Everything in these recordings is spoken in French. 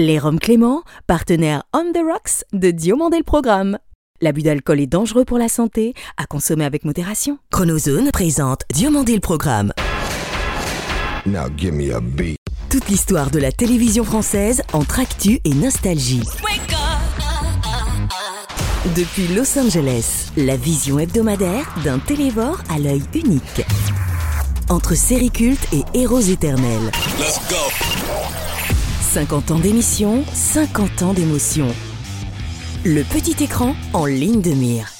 Les Roms Clément, partenaire On the Rocks de Diomandé le Programme. L'abus d'alcool est dangereux pour la santé, à consommer avec modération. Chronozone présente Diomandé le Programme. Now give me a beat. Toute l'histoire de la télévision française entre actu et nostalgie. Depuis Los Angeles, la vision hebdomadaire d'un télévore à l'œil unique. Entre séries cultes et héros éternels. 50 ans d'émission, 50 ans d'émotion. Le petit écran en ligne de mire.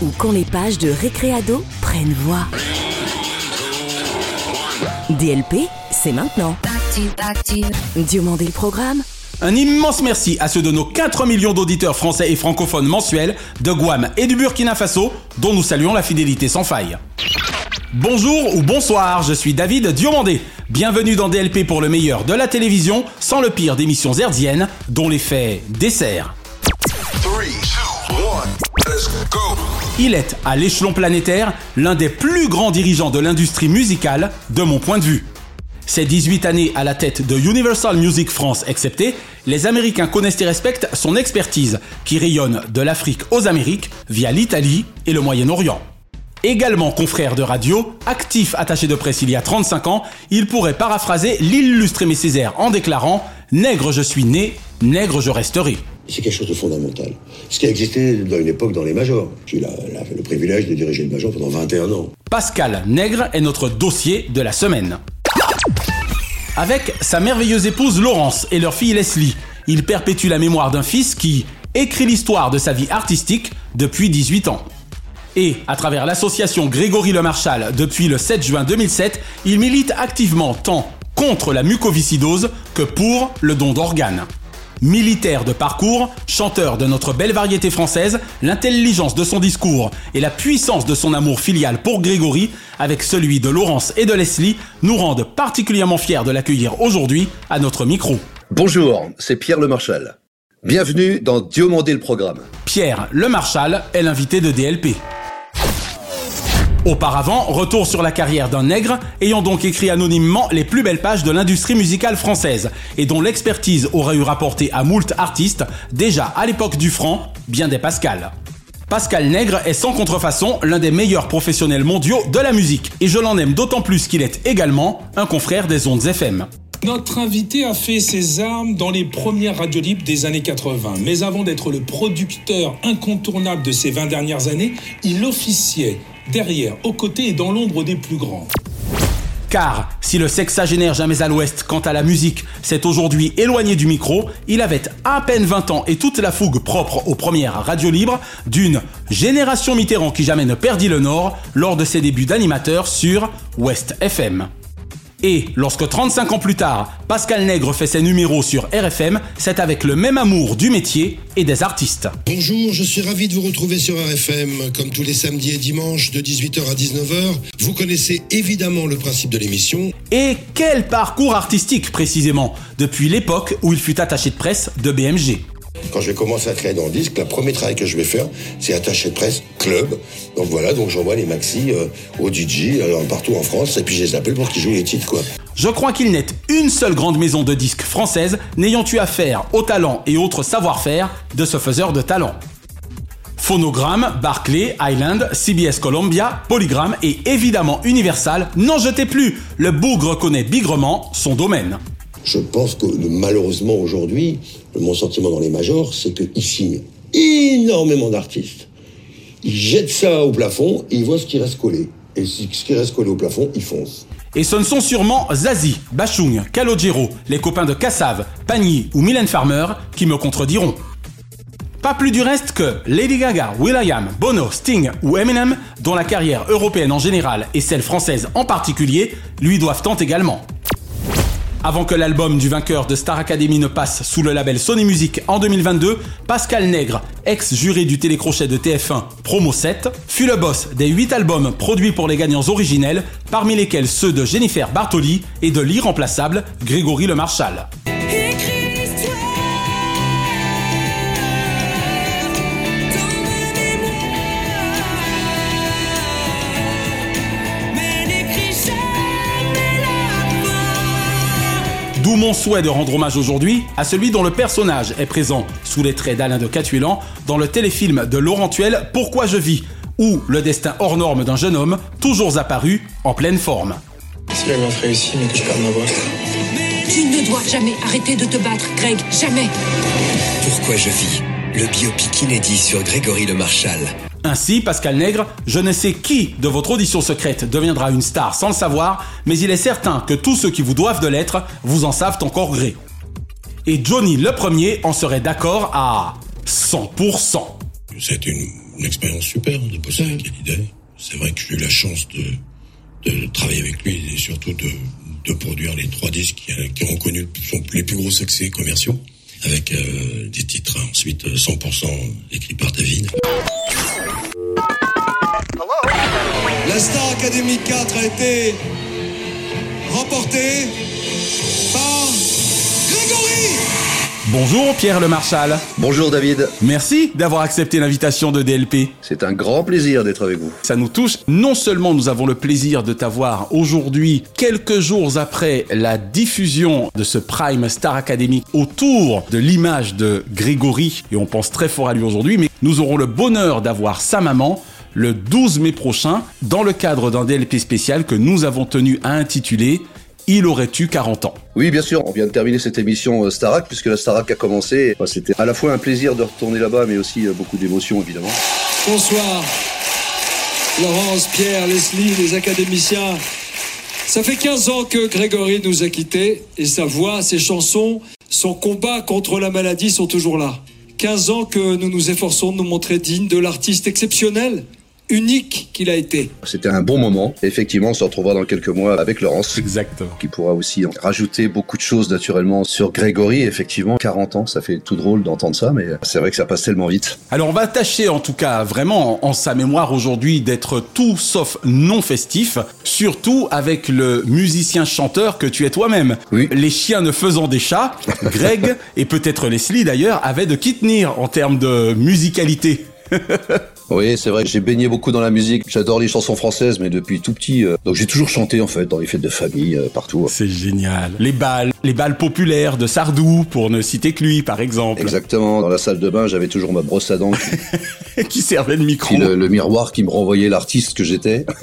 Ou quand les pages de Récréado prennent voix. DLP, c'est maintenant. Diomandé le programme Un immense merci à ceux de nos 4 millions d'auditeurs français et francophones mensuels de Guam et du Burkina Faso, dont nous saluons la fidélité sans faille. Bonjour ou bonsoir, je suis David Diomandé. Bienvenue dans DLP pour le meilleur de la télévision, sans le pire d'émissions herdiennes, dont l'effet dessert. Il est, à l'échelon planétaire, l'un des plus grands dirigeants de l'industrie musicale, de mon point de vue. Ses 18 années à la tête de Universal Music France excepté, les Américains connaissent et respectent son expertise, qui rayonne de l'Afrique aux Amériques via l'Italie et le Moyen-Orient. Également confrère de radio, actif attaché de presse il y a 35 ans, il pourrait paraphraser l'illustre Aimé Césaire en déclarant Nègre je suis né, nègre je resterai. C'est quelque chose de fondamental. Ce qui a existé dans une époque dans les majors. J'ai eu la- la- le privilège de diriger le major pendant 21 ans. Pascal Nègre est notre dossier de la semaine. Avec sa merveilleuse épouse Laurence et leur fille Leslie, il perpétue la mémoire d'un fils qui écrit l'histoire de sa vie artistique depuis 18 ans. Et, à travers l'association Grégory Le Marchal depuis le 7 juin 2007, il milite activement tant contre la mucoviscidose que pour le don d'organes. Militaire de parcours, chanteur de notre belle variété française, l'intelligence de son discours et la puissance de son amour filial pour Grégory, avec celui de Laurence et de Leslie, nous rendent particulièrement fiers de l'accueillir aujourd'hui à notre micro. Bonjour, c'est Pierre Le Marchal. Bienvenue dans Diomandé le programme. Pierre Le Marchal est l'invité de DLP. Auparavant, retour sur la carrière d'un nègre ayant donc écrit anonymement les plus belles pages de l'industrie musicale française et dont l'expertise aurait eu rapporté à moult artistes, déjà à l'époque du franc, bien des Pascal. Pascal Nègre est sans contrefaçon l'un des meilleurs professionnels mondiaux de la musique et je l'en aime d'autant plus qu'il est également un confrère des ondes FM. Notre invité a fait ses armes dans les premières radios libres des années 80. Mais avant d'être le producteur incontournable de ces 20 dernières années, il officiait derrière, aux côtés et dans l'ombre des plus grands. Car si le sexagénaire jamais à l'ouest quant à la musique s'est aujourd'hui éloigné du micro, il avait à peine 20 ans et toute la fougue propre aux premières radios libres d'une génération Mitterrand qui jamais ne perdit le nord lors de ses débuts d'animateur sur West FM. Et lorsque 35 ans plus tard, Pascal Nègre fait ses numéros sur RFM, c'est avec le même amour du métier et des artistes. Bonjour, je suis ravi de vous retrouver sur RFM, comme tous les samedis et dimanches de 18h à 19h. Vous connaissez évidemment le principe de l'émission. Et quel parcours artistique précisément, depuis l'époque où il fut attaché de presse de BMG. Quand je vais commencer à créer dans le disque, le premier travail que je vais faire, c'est attaché de presse, club. Donc voilà, donc j'envoie les maxi euh, au DJ euh, partout en France et puis je les appelle pour qu'ils jouent les titres, quoi. Je crois qu'il n'est une seule grande maison de disques française n'ayant eu affaire au talent et autres savoir-faire de ce faiseur de talent. Phonogramme, Barclay, Island, CBS Columbia, Polygram et évidemment Universal, n'en jetez plus, le bougre connaît bigrement son domaine. Je pense que malheureusement aujourd'hui, mon sentiment dans les majors, c'est qu'ils signent énormément d'artistes. Ils jettent ça au plafond et ils voient ce qui reste collé. Et ce qui reste collé au plafond, ils foncent. Et ce ne sont sûrement Zazie, Bachung, Calogero, les copains de Cassav, Pagny ou Mylène Farmer qui me contrediront. Pas plus du reste que Lady Gaga, will.i.am, Bono, Sting ou Eminem, dont la carrière européenne en général et celle française en particulier lui doivent tant également. Avant que l'album du vainqueur de Star Academy ne passe sous le label Sony Music en 2022, Pascal Nègre, ex-juré du télécrochet de TF1 Promo 7, fut le boss des 8 albums produits pour les gagnants originels, parmi lesquels ceux de Jennifer Bartoli et de l'irremplaçable Grégory Le Marchal. D'où mon souhait de rendre hommage aujourd'hui à celui dont le personnage est présent sous les traits d'Alain de Catuelan dans le téléfilm de Laurent Tuel Pourquoi je vis? Ou le destin hors norme d'un jeune homme toujours apparu en pleine forme. Si la réussit, mais que je perds ma voix. Tu ne dois jamais arrêter de te battre, Greg, jamais. Pourquoi je vis? Le biopic inédit sur Grégory Le Marchal. Ainsi, Pascal Nègre, je ne sais qui de votre audition secrète deviendra une star sans le savoir, mais il est certain que tous ceux qui vous doivent de l'être vous en savent encore gré. Et Johnny le premier en serait d'accord à 100%. C'est une, une expérience super de bosser avec Hallyday. C'est vrai que j'ai eu la chance de, travailler avec lui et surtout de, produire les trois disques qui, qui ont connu les plus gros succès commerciaux avec euh, des titres ensuite euh, 100% écrits par David. La Star Academy 4 a été remportée par Grégory Bonjour Pierre le Marchal. Bonjour David. Merci d'avoir accepté l'invitation de DLP. C'est un grand plaisir d'être avec vous. Ça nous touche. Non seulement nous avons le plaisir de t'avoir aujourd'hui, quelques jours après la diffusion de ce Prime Star Academy autour de l'image de Grégory, et on pense très fort à lui aujourd'hui, mais nous aurons le bonheur d'avoir sa maman le 12 mai prochain dans le cadre d'un DLP spécial que nous avons tenu à intituler Il aurait eu 40 ans. Oui, bien sûr, on vient de terminer cette émission euh, Starac, puisque la Starac a commencé. Enfin, C'était à la fois un plaisir de retourner là-bas, mais aussi euh, beaucoup d'émotions, évidemment. Bonsoir. Laurence, Pierre, Leslie, les académiciens. Ça fait 15 ans que Grégory nous a quittés et sa voix, ses chansons, son combat contre la maladie sont toujours là. 15 ans que nous nous efforçons de nous montrer dignes de l'artiste exceptionnel, unique qu'il a été. C'était un bon moment. Effectivement, on se retrouvera dans quelques mois avec Laurence. Exactement. Qui pourra aussi rajouter beaucoup de choses naturellement sur Grégory. Effectivement, 40 ans, ça fait tout drôle d'entendre ça, mais c'est vrai que ça passe tellement vite. Alors on va tâcher en tout cas vraiment en sa mémoire aujourd'hui d'être tout sauf non festif, surtout avec le musicien chanteur que tu es toi-même. Oui. Les chiens ne faisant des chats, Greg et peut-être Leslie d'ailleurs avaient de qui tenir en termes de musicalité. Oui, c'est vrai, j'ai baigné beaucoup dans la musique. J'adore les chansons françaises, mais depuis tout petit. euh, donc j'ai toujours chanté en fait dans les fêtes de famille, euh, partout. C'est génial. Les balles, les balles populaires de Sardou, pour ne citer que lui par exemple, Exactement. Dans la salle de bain, j'avais toujours ma brosse à dents, qui- qui servait de micro. puis le, le miroir qui me renvoyait l'artiste que j'étais.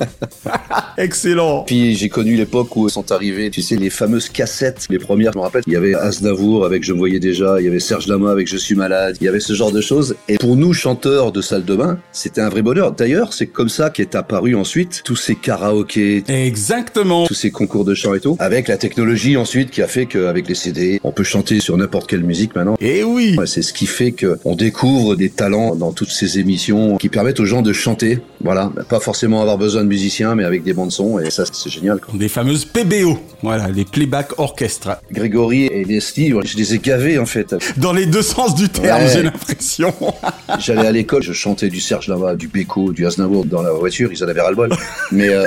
Excellent. Puis j'ai connu l'époque où sont arrivées, tu sais, les fameuses cassettes. Les premières, je me rappelle, il y avait Aznavour avec Je me voyais déjà, il y avait Serge Lama avec Je suis malade, il y avait ce genre de choses. Et pour nous, chanteurs de salle de bain, c'était un vrai bonheur. D'ailleurs, c'est comme ça qu'est apparu ensuite tous ces karaokés, Exactement. tous ces concours de chant et tout, avec la technologie ensuite qui a fait qu'avec les CD, on peut chanter sur n'importe quelle musique maintenant. Et oui. Ouais, c'est ce qui fait qu'on découvre des talents dans toutes ces émissions qui permettent aux gens de chanter. Voilà, pas forcément avoir besoin de musiciens, mais avec des bandes son et ça c'est génial. Quoi. Des fameuses PBO, voilà, les playback orchestres. Grégory et Leslie, je les ai gavés en fait. Dans les deux sens du terme, Ouais. j'ai l'impression. J'allais à l'école, je chantais du Serge Lama, du Beko, du Aznavour dans la voiture, ils en avaient ras-le-bol. Mais euh,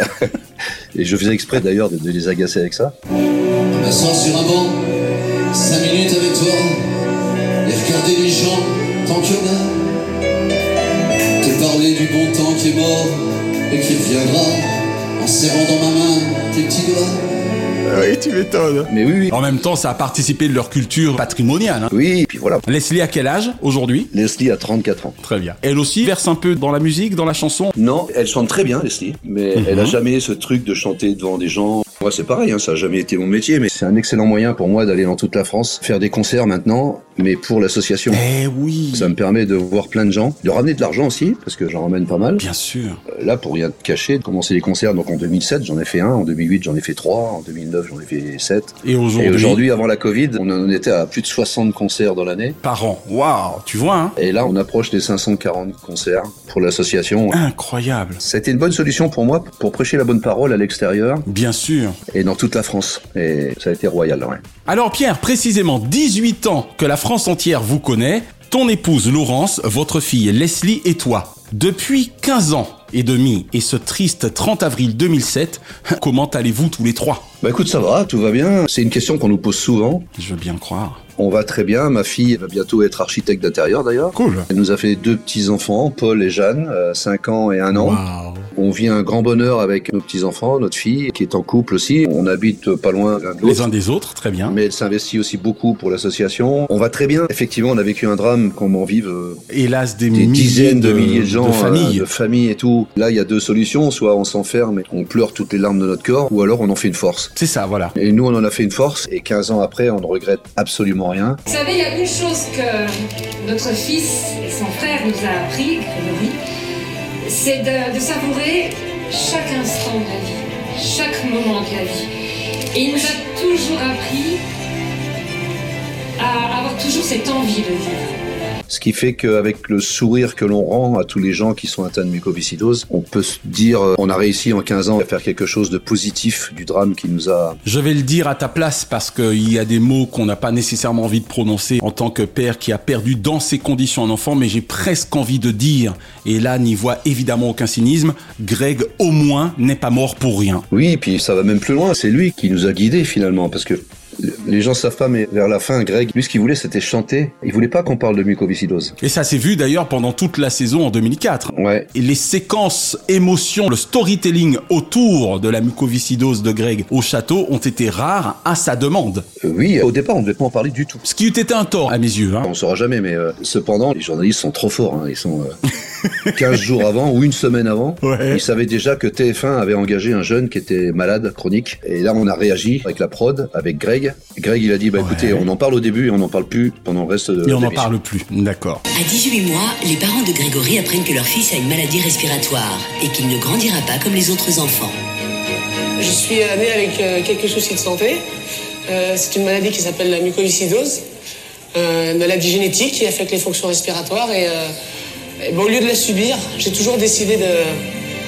et je faisais exprès d'ailleurs de, de les agacer avec ça. Sur un banc, 5 minutes avec toi, et regarder les gens tant qu'il y en a. Te parler du bon temps qui est mort et qui reviendra, en serrant dans ma main tes petits doigts. Oui, tu m'étonnes. Mais oui, oui. En même temps, ça a participé de leur culture patrimoniale. hein. Oui, et puis voilà. Leslie, à quel âge aujourd'hui? Leslie a 34 ans. Très bien. Elle aussi verse un peu dans la musique, dans la chanson? Non, elle chante très bien, Leslie, mais Mhm. elle a jamais ce truc de chanter devant des gens. Moi, c'est pareil, hein, ça a jamais été mon métier, mais c'est un excellent moyen pour moi d'aller dans toute la France, faire des concerts maintenant, mais pour l'association. Eh oui. Ça me permet de voir plein de gens, de ramener de l'argent aussi, parce que j'en ramène pas mal. Bien sûr. Euh, Là, pour rien te cacher, de commencer les concerts, donc en 2007, j'en ai fait un, en 2008, j'en ai fait trois, en 2009, j'en ai fait sept. Et aujourd'hui, Et aujourd'hui, avant la Covid, on en était à plus de 60 concerts dans l'année. par an. Waouh, tu vois, hein? Et là, on approche des 540 concerts pour l'association. Incroyable. Été une bonne solution pour moi pour prêcher la bonne parole à l'extérieur Bien sûr. Et dans toute la France. Et ça a été royal, ouais. Alors Pierre, précisément 18 ans que la France entière vous connaît, ton épouse Laurence, votre fille Leslie et toi. Depuis 15 ans et demi et ce triste 30 avril 2007, comment allez-vous tous les trois? Bah écoute, ça va, tout va bien. C'est une question qu'on nous pose souvent. Je veux bien croire. On va très bien. Ma fille va bientôt être architecte d'intérieur d'ailleurs. Cool. Elle nous a fait deux petits enfants, Paul et Jeanne, 5 ans et 1 an. Waouh. On vit un grand bonheur avec nos petits-enfants, notre fille, qui est en couple aussi. On habite pas loin l'un de Les uns des autres, très bien. Mais elle s'investit aussi beaucoup pour l'association. On va très bien. Effectivement, on a vécu un drame, comme en vivent euh, Hélas, des, des dizaines de, milliers de gens, de familles. euh, de familles et tout. Là, il y a deux solutions. Soit on s'enferme et on pleure toutes les larmes de notre corps, ou alors on en fait une force. C'est ça, voilà. Et nous, on en a fait une force, et 15 ans après, on ne regrette absolument rien. Vous savez, il y a une chose que notre fils et son frère nous a appris, c'est de, savourer chaque instant de la vie, chaque moment de la vie. Et il nous a toujours appris à avoir toujours cette envie de vivre. Ce qui fait qu'avec le sourire que l'on rend à tous les gens qui sont atteints de mucoviscidose, on peut se dire, euh, on a réussi en 15 ans à faire quelque chose de positif du drame qui nous a... Je vais le dire à ta place parce qu'il y a des mots qu'on n'a pas nécessairement envie de prononcer en tant que père qui a perdu dans ces conditions un enfant, mais j'ai presque envie de dire, et là n'y voit évidemment aucun cynisme, Greg au moins n'est pas mort pour rien. Oui, puis ça va même plus loin, c'est lui qui nous a guidés finalement, parce que les gens savent pas, mais vers la fin, Greg, lui ce qu'il voulait c'était chanter. Il voulait pas qu'on parle de mucoviscidose. Et ça s'est vu d'ailleurs pendant toute la saison en 2004. Ouais. Et les séquences émotions, le storytelling autour de la mucoviscidose de Greg au château ont été rares à sa demande. Euh, oui, au départ, on ne devait pas en parler du tout. Ce qui eût été un tort à mes yeux. Hein. On saura jamais, mais euh, cependant, les journalistes sont trop forts. hein. Ils sont euh, 15 jours avant ou une semaine avant. Ouais. Ils savaient déjà que TF1 avait engagé un jeune qui était malade, chronique. Et là, on a réagi avec la prod, avec Greg. Greg, il a dit, bah écoutez, on en parle au début et on n'en parle plus pendant le reste de Et on n'en parle plus. D'accord. À 18 mois, les parents de Grégory apprennent que leur fils a une maladie respiratoire et qu'il ne grandira pas comme les autres enfants. Je suis euh, née avec euh, quelques soucis de santé. Euh, c'est une maladie qui s'appelle la mucoviscidose, une maladie génétique qui affecte les fonctions respiratoires. Et, et au lieu de la subir, j'ai toujours décidé de-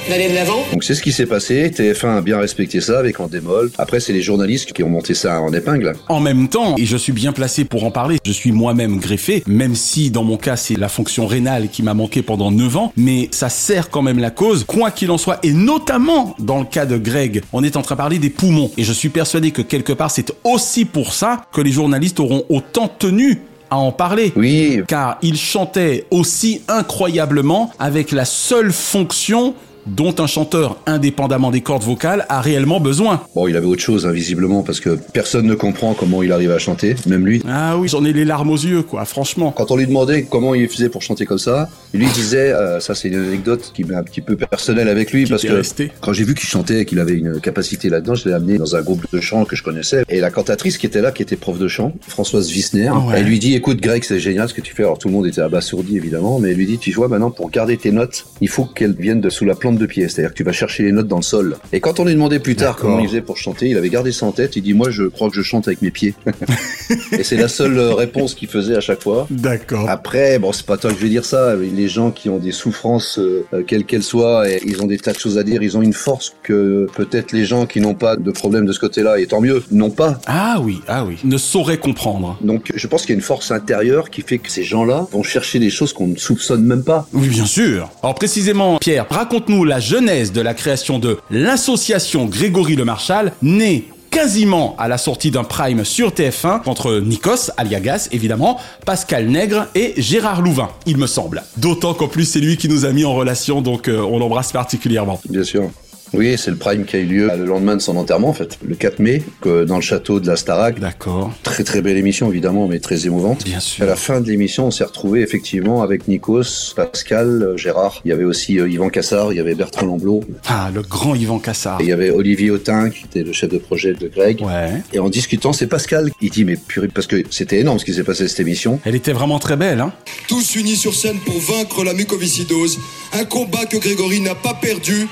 d'aller de l'avant. Donc c'est ce qui s'est passé. TF1 a bien respecté ça avec en démol. Après, c'est les journalistes qui ont monté ça en épingle. En même temps, et je suis bien placé pour en parler, je suis moi-même greffé, même si dans mon cas c'est la fonction rénale qui m'a manqué pendant 9 ans, mais ça sert quand même la cause, quoi qu'il en soit, et notamment dans le cas de Greg, on est en train de parler des poumons, et je suis persuadé que quelque part c'est aussi pour ça que les journalistes auront autant tenu à en parler. Oui. Car il chantait aussi incroyablement avec la seule fonction dont un chanteur, indépendamment des cordes vocales, a réellement besoin. Bon, il avait autre chose, invisiblement, parce que personne ne comprend comment il arrive à chanter, même lui. Ah oui, j'en ai les larmes aux yeux, quoi, franchement. Quand on lui demandait comment il faisait pour chanter comme ça, il lui disait, euh, ça c'est une anecdote qui m'est un petit peu personnelle avec lui, parce que resté. quand j'ai vu qu'il chantait et qu'il avait une capacité là-dedans, je l'ai amené dans un groupe de chant que je connaissais. Et la cantatrice qui était là, qui était prof de chant, Françoise Wissner, Ouais. elle lui dit, écoute Greg, c'est génial ce que tu fais. Alors tout le monde était abasourdi évidemment, mais elle lui dit, tu vois maintenant pour garder tes notes, il faut qu'elles viennent de sous la plante de pied, c'est-à-dire que tu vas chercher les notes dans le sol. Et quand on lui demandait plus tard comment il faisait pour chanter, il avait gardé ça en tête, il dit, moi je crois que je chante avec mes pieds. et c'est la seule euh, réponse qu'il faisait à chaque fois. D'accord. Après, bon, c'est pas toi que je vais dire ça. Les gens qui ont des souffrances, euh, euh, quelles qu'elles soient, et ils ont des tas de choses à dire. Ils ont une force que peut-être les gens qui n'ont pas de problème de ce côté-là, et tant mieux, n'ont pas. Ah oui, ah oui. Ne saurait comprendre. Donc, je pense qu'il y a une force intérieure qui fait que ces gens-là vont chercher des choses qu'on ne soupçonne même pas. Oui, bien sûr. Alors précisément, Pierre, raconte-nous la genèse de la création de l'association Grégory Le Marchal, née quasiment à la sortie d'un prime sur TF1 entre Nikos Aliagas, évidemment, Pascal Nègre et Gérard Louvain, il me semble. D'autant qu'en plus c'est lui qui nous a mis en relation, donc euh, on l'embrasse particulièrement. Bien sûr. Oui, c'est le prime qui a eu lieu le lendemain de son enterrement, en fait, le 4 mai, que dans le château de la Starac. D'accord. Très très belle émission, évidemment, mais très émouvante. Bien sûr. À la fin de l'émission, on s'est retrouvé effectivement avec Nikos, Pascal, Gérard. Il y avait aussi euh, Yvan Cassard, il y avait Bertrand Lamblot. Ah, le grand Yvan Cassard. Et il y avait Olivier Autin, qui était le chef de projet de Greg. Ouais. Et en discutant, c'est Pascal. Il dit, mais purée, parce que c'était énorme ce qui s'est passé cette émission. Elle était vraiment très belle, hein Tous unis sur scène pour vaincre la mucoviscidose, un combat que Grégory n'a pas perdu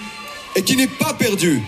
et qui n'est pas perdu,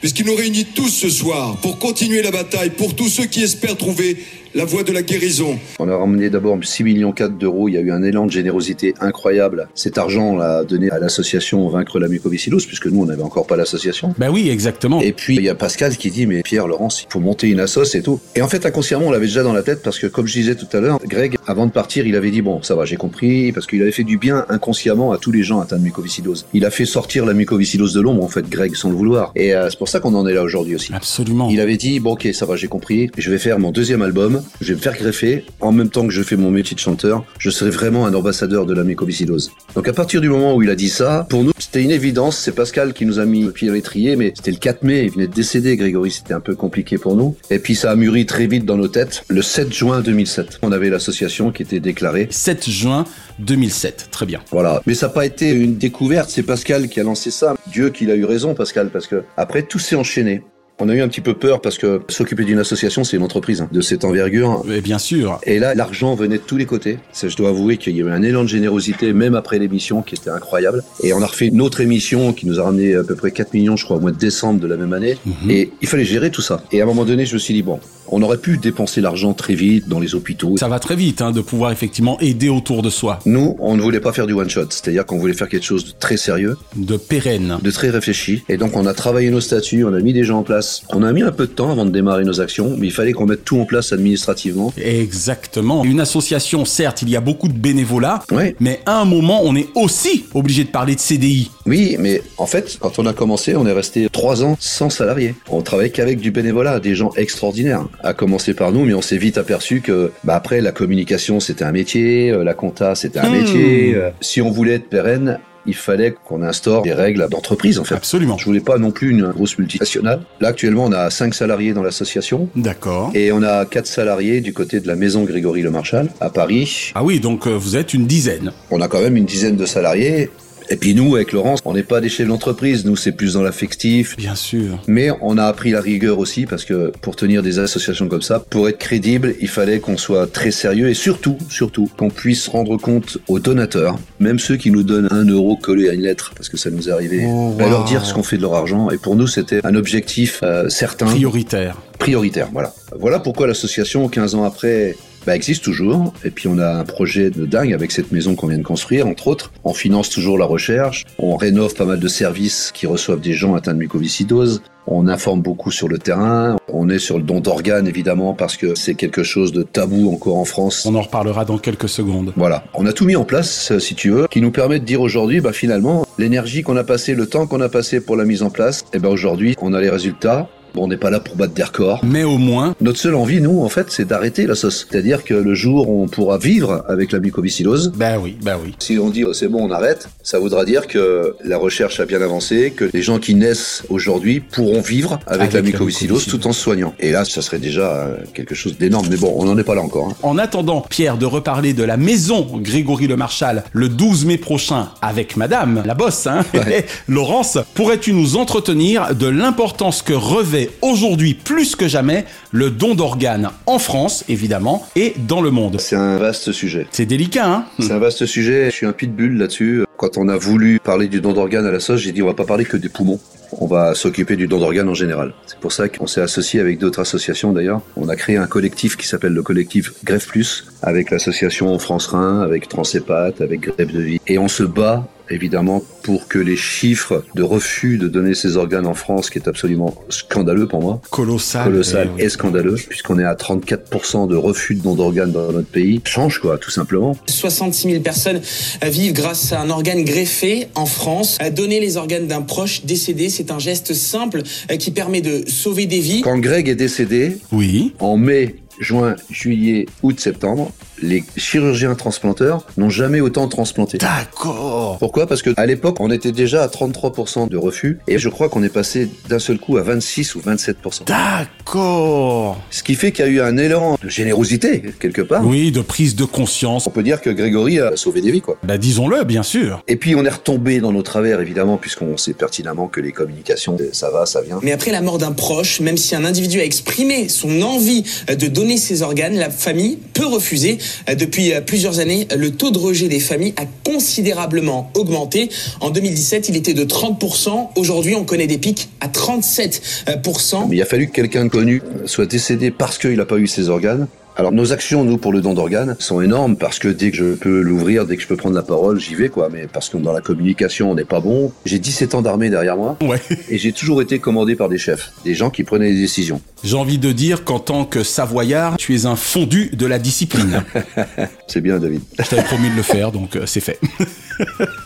puisqu'il nous réunit tous ce soir pour continuer la bataille, pour tous ceux qui espèrent trouver la voie de la guérison. On a ramené d'abord 6 millions 4 d'euros. Il y a eu un élan de générosité incroyable. Cet argent, on l'a donné à l'association Vaincre la mucoviscidose, puisque nous, on n'avait encore pas l'association. Ben oui, exactement. Et puis, il y a Pascal qui dit, mais Pierre, Laurence, il faut monter une assoce et tout. Et en fait, inconsciemment, on l'avait déjà dans la tête parce que, comme je disais tout à l'heure, Greg, avant de partir, il avait dit, bon, ça va, j'ai compris, parce qu'il avait fait du bien inconsciemment à tous les gens atteints de mucoviscidose. Il a fait sortir la mucoviscidose de l'ombre, en fait, Greg, sans le vouloir. Et euh, c'est pour ça qu'on en est là aujourd'hui aussi. Absolument. Il avait dit, bon, ok, ça va, j'ai compris, je vais faire mon deuxième album, je vais me faire greffer, en même temps que je fais mon métier de chanteur, je serai vraiment un ambassadeur de la mucoviscidose. Donc à partir du moment où il a dit ça, pour nous, C'était une évidence, c'est Pascal qui nous a mis le pied à l'étrier, mais c'était le 4 mai, il venait de décéder, Grégory, c'était un peu compliqué pour nous. Et puis ça a mûri très vite dans nos têtes. Le 7 juin 2007, on avait l'association qui était déclarée. 7 juin 2007, très bien. Voilà, mais ça n'a pas été une découverte, c'est Pascal qui a lancé ça. Dieu qu'il a eu raison, Pascal, parce que après tout s'est enchaîné. On a eu un petit peu peur parce que s'occuper d'une association, c'est une entreprise hein, de cette envergure. Mais bien sûr. Et là, l'argent venait de tous les côtés. Ça, je dois avouer qu'il y a eu un élan de générosité, même après l'émission, qui était incroyable. Et on a refait une autre émission qui nous a ramené à peu près 4 millions, je crois, au mois de décembre de la même année. Mhm. Et il fallait gérer tout ça. Et à un moment donné, je me suis dit, bon, on aurait pu dépenser l'argent très vite dans les hôpitaux. Ça va très vite hein, de pouvoir effectivement aider autour de soi. Nous, on ne voulait pas faire du one-shot. C'est-à-dire qu'on voulait faire quelque chose de très sérieux. De pérenne. De très réfléchi. Et donc, on a travaillé nos statuts, on a mis des gens en place. On a mis un peu de temps avant de démarrer nos actions, mais il fallait qu'on mette tout en place administrativement. Exactement. Une association, certes, il y a beaucoup de bénévolat, Ouais. mais à un moment, on est aussi obligé de parler de CDI. Oui, mais en fait, quand on a commencé, on est resté trois ans sans salariés. On travaillait qu'avec du bénévolat, des gens extraordinaires. À commencer par nous, mais on s'est vite aperçu que, bah après, la communication, c'était un métier, euh, la compta, c'était un Hmm. métier. Euh, Si on voulait être pérenne, il fallait qu'on instaure des règles d'entreprise, en fait. Absolument. Je voulais pas non plus une grosse multinationale. Là, actuellement, on a cinq salariés dans l'association. D'accord. Et on a quatre salariés du côté de la maison Grégory Le Marchal, à Paris. Ah oui, donc euh, vous êtes une dizaine. On a quand même une dizaine de salariés. Et puis nous, avec Laurence, on n'est pas des chefs d'entreprise, nous c'est plus dans l'affectif. Bien sûr. Mais on a appris la rigueur aussi parce que pour tenir des associations comme ça, pour être crédible, il fallait qu'on soit très sérieux et surtout, surtout, qu'on puisse rendre compte aux donateurs, même ceux qui nous donnent un euro collé à une lettre, parce que ça nous est arrivé, Oh, à wow. leur dire ce qu'on fait de leur argent. Et pour nous, c'était un objectif euh, certain. Prioritaire. Prioritaire, voilà. Voilà pourquoi l'association, 15 ans après, bah, existe toujours. Et puis on a un projet de dingue avec cette maison qu'on vient de construire, entre autres. On finance toujours la recherche. On rénove pas mal de services qui reçoivent des gens atteints de mucoviscidose. On informe beaucoup sur le terrain. On est sur le don d'organes, évidemment, parce que c'est quelque chose de tabou encore en France. On en reparlera dans quelques secondes. Voilà. On a tout mis en place, euh, si tu veux, qui nous permet de dire aujourd'hui, bah, finalement, l'énergie qu'on a passée, le temps qu'on a passé pour la mise en place, et ben aujourd'hui, on a les résultats. Bon, on n'est pas là pour battre des records. Mais au moins, Notre seule envie, nous, en fait, c'est d'arrêter la sauce. C'est-à-dire que le jour où on pourra vivre avec la mucoviscidose, ben oui, ben oui. si on dit oh, c'est bon, on arrête, ça voudra dire que la recherche a bien avancé, que les gens qui naissent aujourd'hui pourront vivre avec, Avec la mucoviscidose. tout en se soignant. Et là, ça serait déjà euh, quelque chose d'énorme. Mais bon, on n'en est pas là encore. hein. En attendant, Pierre, de reparler de la maison Grégory Le Marchal le 12 mai prochain avec Madame, la bosse, hein, Laurence, pourrais-tu nous entretenir de l'importance que revêt aujourd'hui plus que jamais le don d'organes en France, évidemment, et dans le monde C'est un vaste sujet. C'est délicat, hein? C'est un vaste sujet. Je suis un pitbull là-dessus. Quand on a voulu parler du don d'organes à la sauce, j'ai dit on va pas parler que des poumons. On va s'occuper du don d'organes en général. C'est pour ça qu'on s'est associé avec d'autres associations d'ailleurs. On a créé un collectif qui s'appelle le collectif Greffe Plus, avec l'association France Rhin, avec Transépat, avec Greffe de Vie. Et on se bat évidemment pour que les chiffres de refus de donner ces organes en France, qui est absolument scandaleux pour moi, Colossal. colossal eh oui. et scandaleux, puisqu'on est à 34% de refus de don d'organes dans notre pays, change quoi, tout simplement. 66 000 personnes vivent grâce à un organe greffé en France. Donner les organes d'un proche décédé, c'est un geste simple euh, qui permet de sauver des vies. Quand Greg est décédé, Oui. en mai, juin, juillet, août, septembre, les chirurgiens transplanteurs n'ont jamais autant transplanté. D'accord. Pourquoi? Parce que à l'époque, on était déjà à 33% de refus et je crois qu'on est passé d'un seul coup à 26 ou 27%. D'accord. Ce qui fait qu'il y a eu un élan de générosité quelque part. Oui, de prise de conscience. On peut dire que Grégory a sauvé des vies quoi. Bah disons-le, bien sûr. Et puis on est retombé dans nos travers évidemment puisqu'on sait pertinemment que les communications ça va, ça vient. Mais après la mort d'un proche, même si un individu a exprimé son envie euh, de donner ses organes, la famille peut refuser. Euh, Depuis euh, plusieurs années, le taux de rejet des familles a considérablement augmenté. En 2017, il était de 30%. Aujourd'hui, on connaît des pics à 37%. Mais il a fallu que quelqu'un connu soit décédé parce qu'il n'a pas eu ses organes. Alors nos actions, nous, pour le don d'organes, sont énormes parce que dès que je peux l'ouvrir, dès que je peux prendre la parole, j'y vais, quoi. Mais parce que dans la communication, on n'est pas bon. J'ai 17 ans d'armée derrière moi. Ouais. Et j'ai toujours été commandé par des chefs, des gens qui prenaient des décisions. J'ai envie de dire qu'en tant que Savoyard, tu es un fondu de la discipline. C'est bien, David. Je t'avais promis de le faire, donc euh, c'est fait.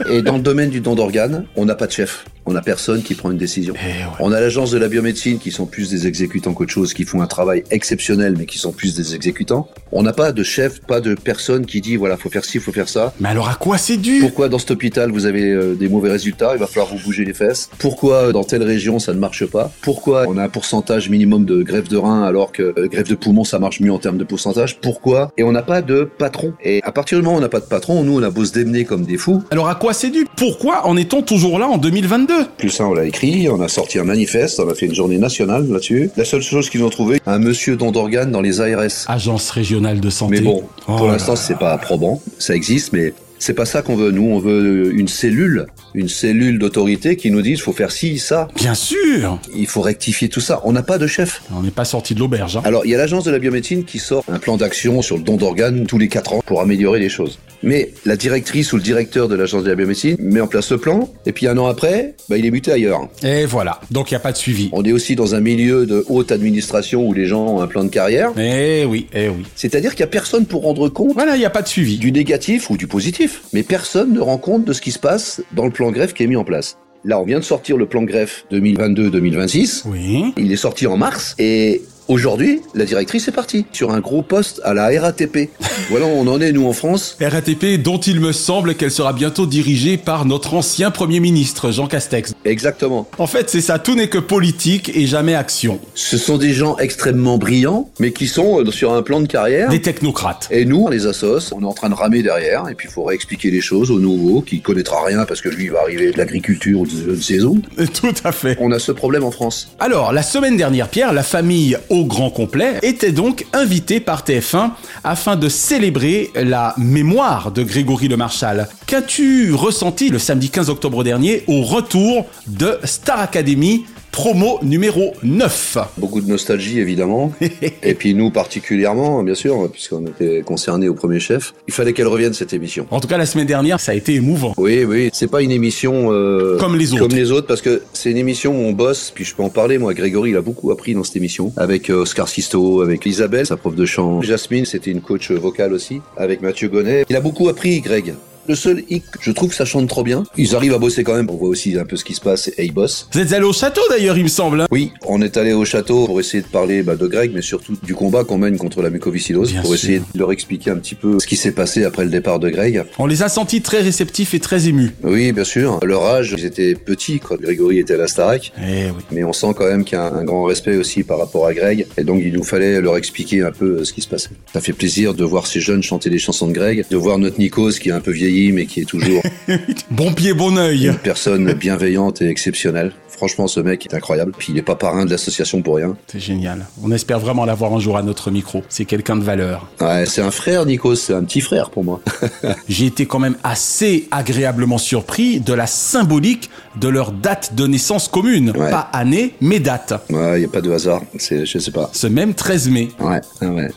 Et dans le domaine du don d'organes, on n'a pas de chef. On a personne qui prend une décision. Eh On a l'agence de la biomédecine qui sont plus des exécutants qu'autre chose, qui font un travail exceptionnel mais qui sont plus des exécutants. On n'a pas de chef, pas de personne qui dit voilà, faut faire ci, faut faire ça. Mais alors à quoi c'est dû? Pourquoi dans cet hôpital vous avez euh, des mauvais résultats, il va falloir vous bouger les fesses Pourquoi dans telle région ça ne marche pas? Pourquoi on a un pourcentage minimum de greffe de rein alors que euh, greffe de poumon ça marche mieux en termes de pourcentage? Pourquoi? Et on n'a pas de patron. Et à partir du moment où on n'a pas de patron, nous on a beau se démener comme des fous. Alors à quoi c'est dû? Pourquoi en est-on toujours là en 2022 Plus ça, on l'a écrit, on a sorti un manifeste, on a fait une journée nationale là-dessus. La seule chose qu'ils ont trouvé, un monsieur don d'organes dans les ARS. Agence régionale de santé. Mais bon, Oh pour là l'instant, c'est pas probant. Ça existe, mais c'est pas ça qu'on veut. Nous, on veut une cellule, une cellule d'autorité qui nous dise faut faire ci, ça. Bien sûr Il faut rectifier tout ça. On n'a pas de chef. On n'est pas sorti de l'auberge. hein. Alors, il y a l'agence de la biomédecine qui sort un plan d'action sur le don d'organes tous les quatre ans pour améliorer les choses. Mais la directrice ou le directeur de l'agence de la biomédecine met en place ce plan, et puis un an après, bah, il est muté ailleurs. Et voilà, donc il n'y a pas de suivi. On est aussi dans un milieu de haute administration où les gens ont un plan de carrière. Eh oui, eh oui. C'est-à-dire qu'il n'y a personne pour rendre compte Voilà, il n'y a pas de suivi. du négatif ou du positif. Mais personne ne rend compte de ce qui se passe dans le plan greffe qui est mis en place. Là, on vient de sortir le plan greffe 2022-2026. Oui. Il est sorti en mars et aujourd'hui, la directrice est partie sur un gros poste à la RATP. voilà, où on en est nous en France. RATP dont il me semble qu'elle sera bientôt dirigée par notre ancien Premier ministre, Jean Castex. Exactement. En fait, c'est ça, tout n'est que politique et jamais action. Ce sont des gens extrêmement brillants, mais qui sont euh, sur un plan de carrière. Des technocrates. Et nous, on les associe, on est en train de ramer derrière, et puis il faut réexpliquer les choses au nouveau, qui connaîtra rien parce que lui, il va arriver de l'agriculture ou de je ne sais où. Tout à fait. On a ce problème en France. Alors, la semaine dernière, Pierre, la famille grand complet était donc invitée par TF1 afin de célébrer la mémoire de Grégory Le Marchal. Qu'as-tu ressenti le samedi 15 octobre dernier au retour de Star Academy promo numéro 9 Beaucoup de nostalgie, évidemment. et puis nous, particulièrement, bien sûr, puisqu'on était concernés au premier chef. Il fallait qu'elle revienne, cette émission. En tout cas, la semaine dernière, ça a été émouvant. Oui, oui. C'est pas une émission euh, Comme les autres. Comme les autres, parce que c'est une émission où on bosse. Puis je peux en parler. Moi, Grégory, il a beaucoup appris dans cette émission, avec euh, Oscar Sisto, avec Isabelle, sa prof de chant. Jasmine, c'était une coach vocale aussi, avec Mathieu Gonnet. Il a beaucoup appris, Greg. Le seul hic, je trouve que ça chante trop bien. Ils arrivent à bosser quand même. On voit aussi un peu ce qui se passe et ils bossent. Vous êtes allé au château d'ailleurs, il me semble. hein Oui, on est allé au château pour essayer de parler bah, de Greg, mais surtout du combat qu'on mène contre la mucoviscidose, Bien pour sûr. essayer de leur expliquer un petit peu ce qui s'est passé après le départ de Greg. On les a sentis très réceptifs et très émus. Oui, bien sûr. À leur âge, ils étaient petits quand Grégory était à la Starac. Eh oui. Mais on sent quand même qu'il y a un, un grand respect aussi par rapport à Greg. Et donc, il nous fallait leur expliquer un peu euh, ce qui se passait. Ça fait plaisir de voir ces jeunes chanter des chansons de Greg, de voir notre Nikos qui est un peu vieilli, mais qui est toujours Bon pied, bon oeil. une personne bienveillante et exceptionnelle. Franchement, ce mec est incroyable. Puis il est pas parrain de l'association pour rien. C'est génial. On espère vraiment l'avoir un jour à notre micro. C'est quelqu'un de valeur. Ouais, c'est un frère, Nikos. C'est un petit frère pour moi. J'ai été quand même assez agréablement surpris de la symbolique de leur date de naissance commune. Ouais. Pas année, mais date. Ouais, y a pas de hasard. C'est, je sais pas. Ce même 13 mai. Ouais.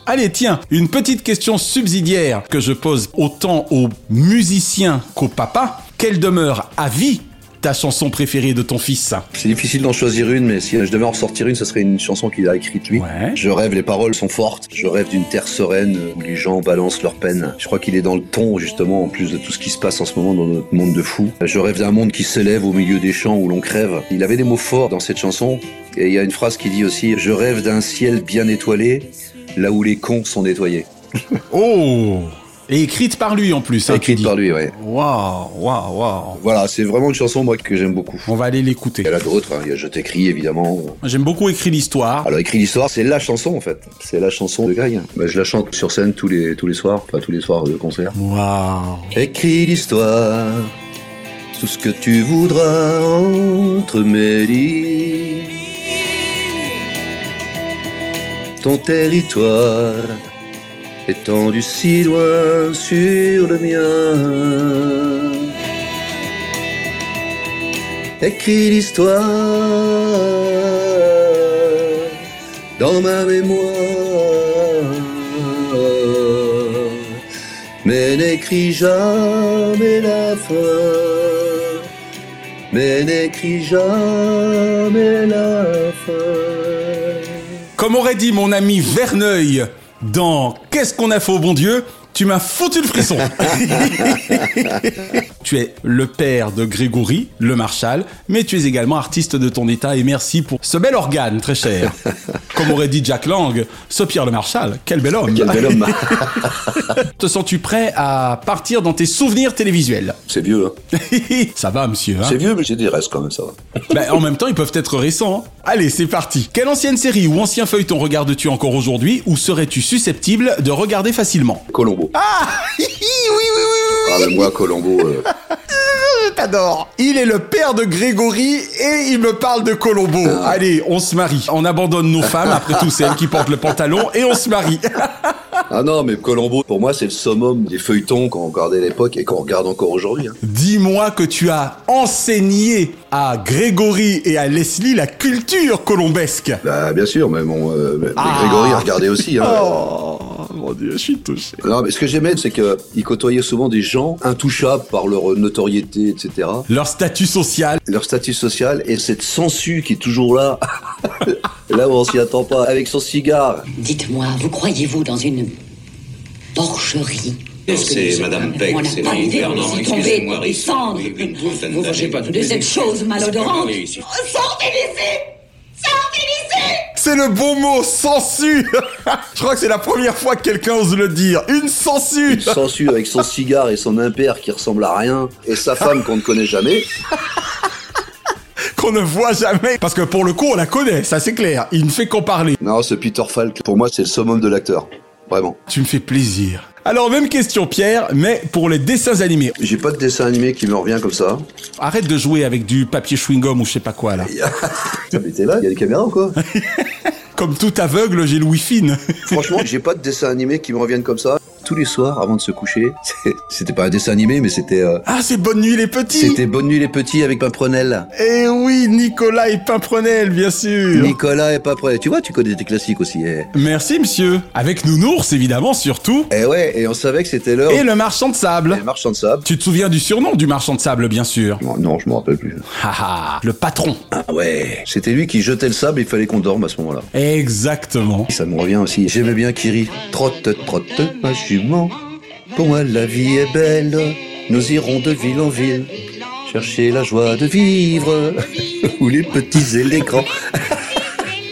Allez, tiens, une petite question subsidiaire que je pose autant aux musiciens qu'aux papas. Quelle demeure à vie ta chanson préférée de ton fils? C'est difficile d'en choisir une, mais si je devais en ressortir une, ce serait une chanson qu'il a écrite lui. Ouais. Je rêve, les paroles sont fortes. Je rêve d'une terre sereine où les gens balancent leurs peines. Je crois qu'il est dans le ton, justement, en plus de tout ce qui se passe en ce moment dans notre monde de fous. Je rêve d'un monde qui s'élève au milieu des champs où l'on crève. Il avait des mots forts dans cette chanson. Et il y a une phrase qui dit aussi Je rêve d'un ciel bien étoilé, là où les cons sont nettoyés. Oh Et écrite par lui en plus. hein, Écrite par lui, ouais. Waouh, waouh, waouh. Voilà, c'est vraiment une chanson, moi, que j'aime beaucoup. On va aller l'écouter. Il y en a d'autres, hein. il y a Je t'écris, évidemment. J'aime beaucoup écrit l'histoire. Alors, écrit l'histoire, c'est la chanson, en fait. C'est la chanson de Greg. Bah, je la chante sur scène tous les, tous les soirs, enfin, tous les soirs de concert. Waouh. Écris l'histoire, tout ce que tu voudras entre mes lignes. Ton territoire étendu si loin sur le mien. Écris l'histoire dans ma mémoire, mais n'écris jamais la fin, mais n'écris jamais la fin. Comme aurait dit mon ami Verneuil dans Qu'est-ce qu'on a fait au bon Dieu Tu m'as foutu le frisson. Tu es le père de Grégory, le Marshal, mais tu es également artiste de ton état et merci pour ce bel organe, très cher. Comme aurait dit Jack Lang, ce Pierre le Marshal, quel bel homme. Quel bel homme. Te sens-tu prêt à partir dans tes souvenirs télévisuels? C'est vieux, hein. Ça va, monsieur. Hein? C'est vieux, mais j'ai des restes quand même, ça va. Ben, en même temps, ils peuvent être récents. hein. Allez, c'est parti. Quelle ancienne série ou ancien feuilleton regardes-tu encore aujourd'hui ou serais-tu susceptible de regarder facilement? Colombo. Ah oui, oui, oui, oui, Ah, mais moi, Colombo, euh, t'adore. Il est le père de Grégory et il me parle de Colombo. Allez, on se marie. On abandonne nos femmes, après tout, c'est elles qui portent le pantalon, et on se marie. Ah non, mais Colombo, pour moi, c'est le summum des feuilletons qu'on regardait à l'époque et qu'on regarde encore aujourd'hui. hein. Dis-moi que tu as enseigné à Grégory et à Leslie la culture colombesque. Bah, bien sûr, mais mon, euh, mais Ah. Grégory regardait aussi. Hein. Oh, mon Dieu, je suis touché. Non, mais ce que j'aimais, c'est qu'il côtoyait souvent des gens intouchables par leur notoriété, etc. Leur statut social. Leur statut social et cette sangsue qui est toujours là. là où on s'y attend pas. Avec son cigare. Dites-moi, vous croyez-vous dans une porcherie? C'est Madame Peck, c'est pas une trentaine Vous d'années. mangez pas de cette chose malodorante. Sortez d'ici Sortez d'ici C'est le bon mot, sensu. Je crois que c'est la première fois que quelqu'un ose le dire. Une sensu. Sangsue avec son cigare et son impère qui ressemble à rien. Et sa femme qu'on ne connaît jamais. Qu'on ne voit jamais. Parce que pour le coup, on la connaît, ça c'est clair. Il ne fait qu'en parler. Non, ce Peter Falk, pour moi, c'est le summum de l'acteur. Vraiment. Tu me fais plaisir. Alors, même question, Pierre, mais pour les dessins animés. J'ai pas de dessin animé qui me revient comme ça. Arrête de jouer avec du papier chewing-gum ou je sais pas quoi, là. Mais t'es là, il y a des caméras ou quoi Comme tout aveugle, j'ai le wifi. Franchement, j'ai pas de dessin animé qui me reviennent comme ça. Tous les soirs, avant de se coucher, c'était pas un dessin animé, mais c'était euh, Ah, c'est Bonne Nuit les Petits c'était Bonne nuit les petits avec Pimprenel. Eh oui, Nicolas et Pimprenel, bien sûr Nicolas et Pimprenel. Tu vois, tu connais des classiques aussi. Eh. Merci, monsieur. Avec Nounours, évidemment, surtout. Eh ouais, et on savait que c'était l'heure. Et le marchand de sable. Le marchand de sable. Tu te souviens du surnom du marchand de sable, bien sûr. Non, non, je me rappelle plus. Haha, le patron. Ah ouais. C'était lui qui jetait le sable, il fallait qu'on dorme à ce moment-là. Exactement. Ça me revient aussi. J'aimais bien Kiri. Trotte, trotte, Pour moi, la vie est belle. Nous irons de ville en ville. Chercher la joie de vivre. Où les petits et.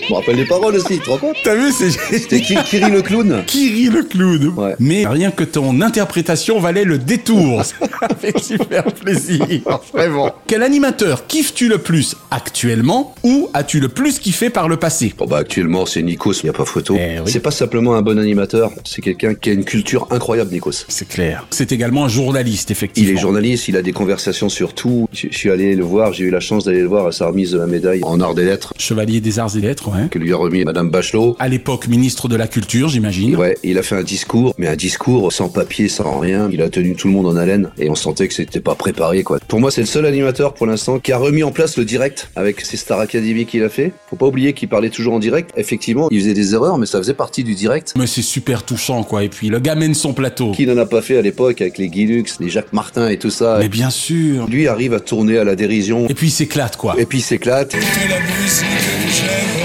Je me rappelle les paroles aussi, tu te rends compte T'as vu, c'est... C'était Ki- Kiri le clown. Kiri le clown. Ouais. Mais rien que ton interprétation valait le détour. Ça fait super plaisir. Vraiment. Quel animateur kiffes-tu le plus actuellement ou as-tu le plus kiffé par le passé? Bon bah actuellement c'est Nikos, il n'y a pas photo. Eh oui. C'est pas simplement un bon animateur, c'est quelqu'un qui a une culture incroyable Nikos. C'est clair. C'est également un journaliste, Il effectivement. est journaliste, il a des conversations sur tout. Je, je suis allé le voir, j'ai eu la chance d'aller le voir à sa remise de la médaille en art des lettres Chevalier des arts et lettres, ouais. que lui a remis Madame Bachelot. À l'époque, ministre de la Culture, j'imagine. Ouais, il a fait un discours, mais un discours sans papier, sans rien. Il a tenu tout le monde en haleine et on sentait que c'était pas préparé quoi. Pour moi, c'est le seul animateur pour l'instant qui a remis en place le direct avec ses Star Academy qu'il a fait. Faut pas oublier qu'il parlait toujours en direct. Effectivement, il faisait des erreurs, mais ça faisait partie du direct. Mais c'est super touchant, quoi. Et puis, le gars mène son plateau. Qui n'en a pas fait à l'époque avec les Guy Lux, les Jacques Martin et tout ça. Mais bien sûr. Lui arrive à tourner à la dérision. Et puis, il s'éclate, quoi. Et puis il s'éclate. la musique que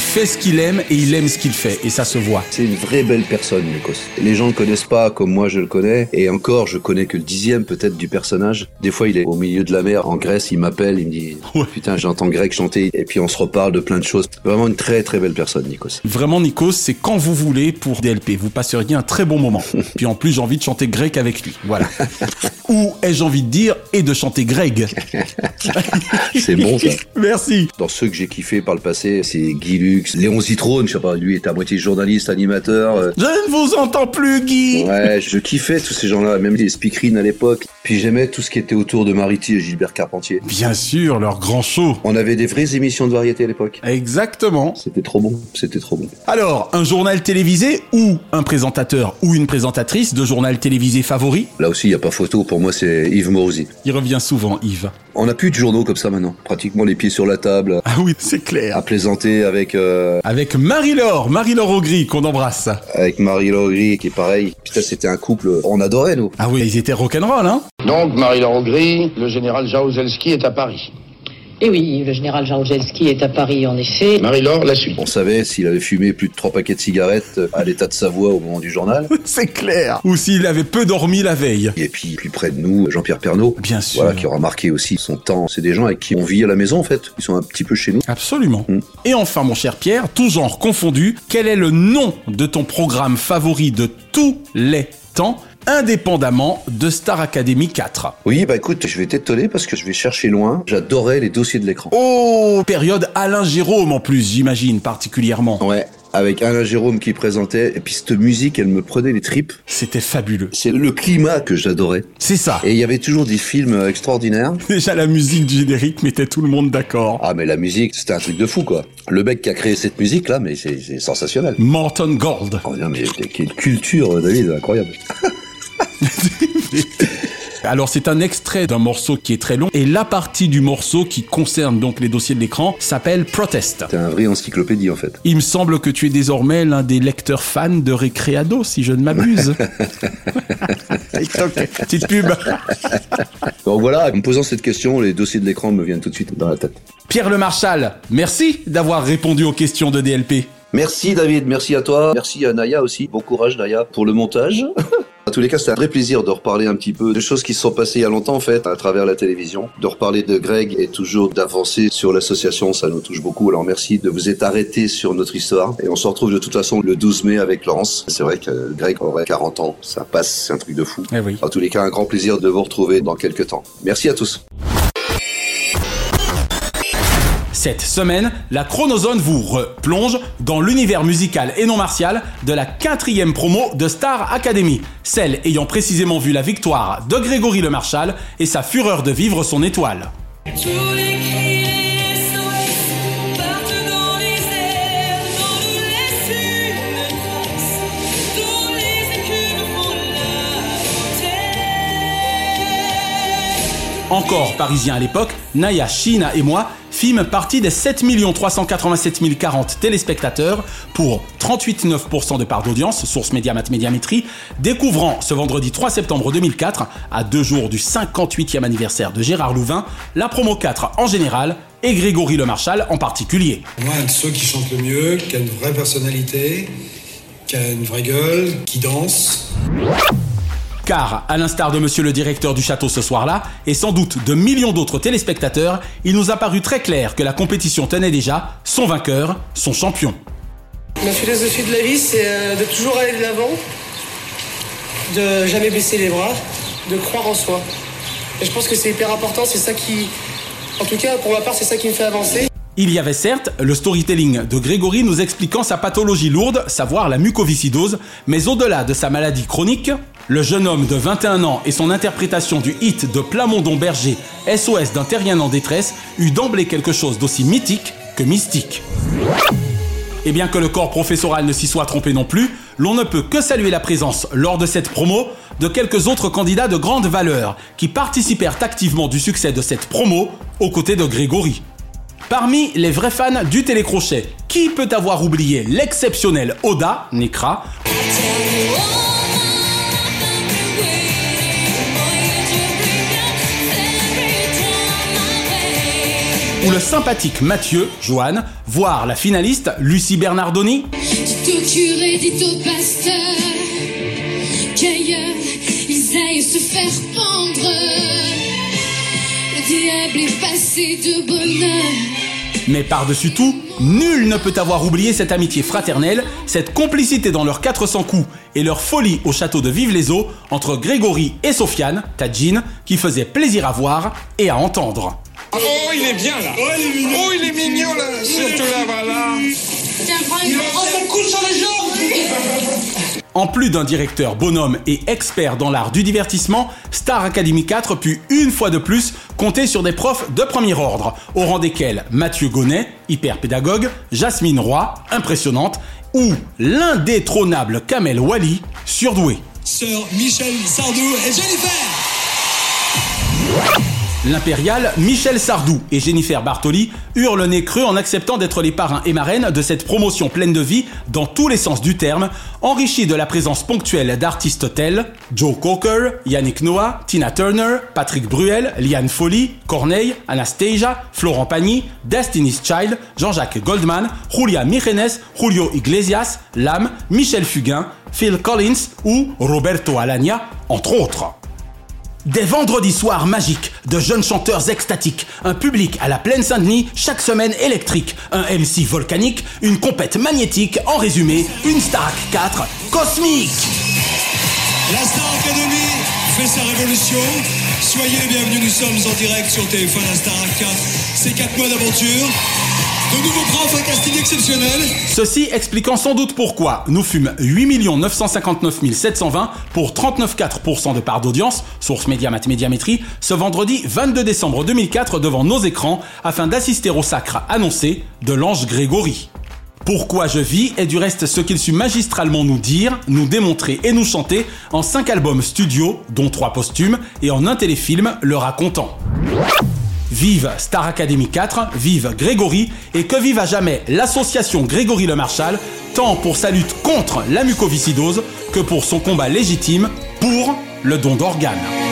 Il fait ce qu'il aime et il aime ce qu'il fait. Et ça se voit. C'est une vraie belle personne, Nikos. Les gens le connaissent pas comme moi je le connais. Et encore, je connais que le dixième peut-être du personnage. Des fois, il est au milieu de la mer en Grèce, il m'appelle, il me dit Putain, j'entends Greg chanter. Et puis on se reparle de plein de choses. Vraiment une très très belle personne, Nikos. Vraiment, Nikos, c'est quand vous voulez pour DLP. Vous passeriez un très bon moment. Puis en plus, j'ai envie de chanter grec avec lui. Voilà. Ou ai-je envie de dire, et de chanter Greg? C'est bon ça. Merci. Dans ceux que j'ai kiffé par le passé, c'est Guy Lux, Léon Zitrone, je sais pas, lui est à moitié journaliste, animateur. euh, Je ne vous entends plus, Guy. Ouais, je kiffais tous ces gens-là, même les speakerines à l'époque. Puis j'aimais tout ce qui était autour de Mariti et Gilbert Carpentier. Bien sûr, leur grand show. On avait des vraies émissions de variété à l'époque. Exactement. C'était trop bon, c'était trop bon. Alors, un journal télévisé ou un présentateur ou une présentatrice de journal télévisé favori? Là aussi, il n'y a pas photo, pour moi c'est Yves Morosi. Il revient souvent, Yves. On n'a plus de journaux comme ça maintenant. Pratiquement les pieds sur la table, Ah oui, c'est clair. à plaisanter avec euh, Avec Marie-Laure, Marie-Laure Augry, qu'on embrasse. avec Marie-Laure Gris, qui est pareil. Putain, c'était un couple, on adorait nous. Ah oui, ils étaient rock'n'roll, hein? Donc, Marie-Laure Augry, le général Jaruzelski est à Paris. Et oui, le général Jaruzelski est à Paris, en effet. Marie-Laure l'a su. On savait s'il avait fumé plus de trois paquets de cigarettes à l'état de sa voix au moment du journal. C'est clair. Ou s'il avait peu dormi la veille. Et puis, plus près de nous, Jean-Pierre Pernaud. Bien sûr. Voilà, qui aura marqué aussi son temps. C'est des gens avec qui on vit à la maison, en fait. Ils sont un petit peu chez nous. Absolument. Et enfin, mon cher Pierre, tout genre confondu, quel est le nom de ton programme favori de tous les temps? Indépendamment de Star Academy 4. Oui, bah écoute, je vais t'étonner parce que je vais chercher loin. J'adorais les dossiers de l'écran. Oh, période Alain Jérôme en plus, j'imagine, particulièrement. Ouais, avec Alain Jérôme qui présentait, et puis cette musique, elle me prenait les tripes. C'était fabuleux. C'est le climat que j'adorais. C'est ça. Et il y avait toujours des films extraordinaires. Déjà, la musique du générique mettait tout le monde d'accord. Ah, mais la musique, c'était un truc de fou, quoi. Le mec qui a créé cette musique-là, mais c'est sensationnel. Morton Gold. Oh, non, mais quelle culture, David, incroyable. Alors c'est un extrait d'un morceau qui est très long et la partie du morceau qui concerne donc les dossiers de l'écran s'appelle Protest. C'est un vrai encyclopédie en fait. Il me semble que tu es désormais l'un des lecteurs fans de Recreado si je ne m'abuse. Petite pub. Donc voilà, en me posant cette question, les dossiers de l'écran me viennent tout de suite dans la tête. Pierre Le Marchal, merci d'avoir répondu aux questions de DLP. Merci David, merci à toi, merci à Naya aussi. Bon courage Naya pour le montage. À tous les cas, c'est un vrai plaisir de reparler un petit peu de choses qui se sont passées il y a longtemps, en fait, à travers la télévision. De reparler de Greg et toujours d'avancer sur l'association, ça nous touche beaucoup. Alors merci de vous être arrêté sur notre histoire. Et on se retrouve de toute façon le 12 mai avec Laurence. C'est vrai que Greg aurait 40 ans. Ça passe, c'est un truc de fou. Eh oui. En tous les cas, un grand plaisir de vous retrouver dans quelques temps. Merci à tous. Cette semaine, la Chronozone vous replonge dans l'univers musical et non martial de la quatrième promo de Star Academy, celle ayant précisément vu la victoire de Grégory Le Marchal et sa fureur de vivre son étoile. Encore parisien à l'époque, Naya, Shina et moi fîmes partie des 7 387 040 téléspectateurs pour 38,9% de part d'audience, source Mediamat Médiamétrie, découvrant ce vendredi 3 septembre 2004, à deux jours du 58e anniversaire de Gérard Louvain, la promo 4 en général et Grégory Le Marchal en particulier. Moi, un de ceux qui chantent le mieux, qui a une vraie personnalité, qui a une vraie gueule, qui danse. Car, à l'instar de monsieur le directeur du château ce soir-là, et sans doute de millions d'autres téléspectateurs, il nous a paru très clair que la compétition tenait déjà son vainqueur, son champion. Ma philosophie de la vie, c'est euh, de toujours aller de l'avant, de jamais baisser les bras, de croire en soi. Et je pense que c'est hyper important, c'est ça qui, en tout cas pour ma part, c'est ça qui me fait avancer. Il y avait certes le storytelling de Grégory nous expliquant sa pathologie lourde, savoir la mucoviscidose, mais au-delà de sa maladie chronique, le jeune homme de 21 ans et son interprétation du hit de Plamondon Berger, SOS d'un terrien en détresse, eut d'emblée quelque chose d'aussi mythique que mystique. Et bien que le corps professoral ne s'y soit trompé non plus, l'on ne peut que saluer la présence, lors de cette promo, de quelques autres candidats de grande valeur qui participèrent activement du succès de cette promo aux côtés de Grégory. Parmi les vrais fans du télécrochet, qui peut avoir oublié l'exceptionnel Oda, Nekra, ou le sympathique Mathieu, Joanne, voire la finaliste Lucie Bernardoni Dites au curé, dites au pasteur qu'ailleurs ils aillent se faire pendre. Le diable est passé de bonheur. Mais par-dessus tout, nul ne peut avoir oublié cette amitié fraternelle, cette complicité dans leurs 400 coups et leur folie au château de Vive-les-Eaux entre Grégory et Sofiane, Tadjine, qui faisait plaisir à voir et à entendre. Oh, il est bien là. Oh, il est mignon, oh, il est mignon là. Surtout là, voilà. Tiens, prends une Oh, ça coule sur les jambes En plus d'un directeur bonhomme et expert dans l'art du divertissement, Star Academy 4 put une fois de plus compter sur des profs de premier ordre, au rang desquels Mathieu Gonnet, hyper pédagogue, Jasmine Roy, impressionnante, ou l'indétrônable Kamel Wally, surdoué. Sœur Michel Sardou et Jennifer L'impérial Michel Sardou et Jennifer Bartoli eurent le nez creux en acceptant d'être les parrains et marraines de cette promotion pleine de vie dans tous les sens du terme, enrichie de la présence ponctuelle d'artistes tels Joe Cocker, Yannick Noah, Tina Turner, Patrick Bruel, Liane Folly, Corneille, Anastasia, Florent Pagny, Destiny's Child, Jean-Jacques Goldman, Julia Mirenes, Julio Iglesias, Lam, Michel Fugain, Phil Collins ou Roberto Alagna, entre autres. Des vendredis soirs magiques, de jeunes chanteurs extatiques, un public à la plaine Saint-Denis chaque semaine électrique, un MC volcanique, une compète magnétique, en résumé, une Star 4 cosmique. La Star Academy fait sa révolution. Soyez bienvenus, nous sommes en direct sur TF1 La Star 4. C'est 4 mois d'aventure. De nouveaux profs, un casting exceptionnel. Ceci expliquant sans doute pourquoi nous fûmes 8 959 720 pour 39,4% de part d'audience, source Médiamat Médiamétrie, ce vendredi 22 décembre 2004 devant nos écrans afin d'assister au sacre annoncé de l'ange Grégory. Pourquoi je vis est du reste ce qu'il sut magistralement nous dire, nous démontrer et nous chanter en 5 albums studio, dont 3 posthumes, et en un téléfilm le racontant. Vive Star Academy 4, vive Grégory et que vive à jamais l'association Grégory Le Marchal, tant pour sa lutte contre la mucoviscidose que pour son combat légitime pour le don d'organes.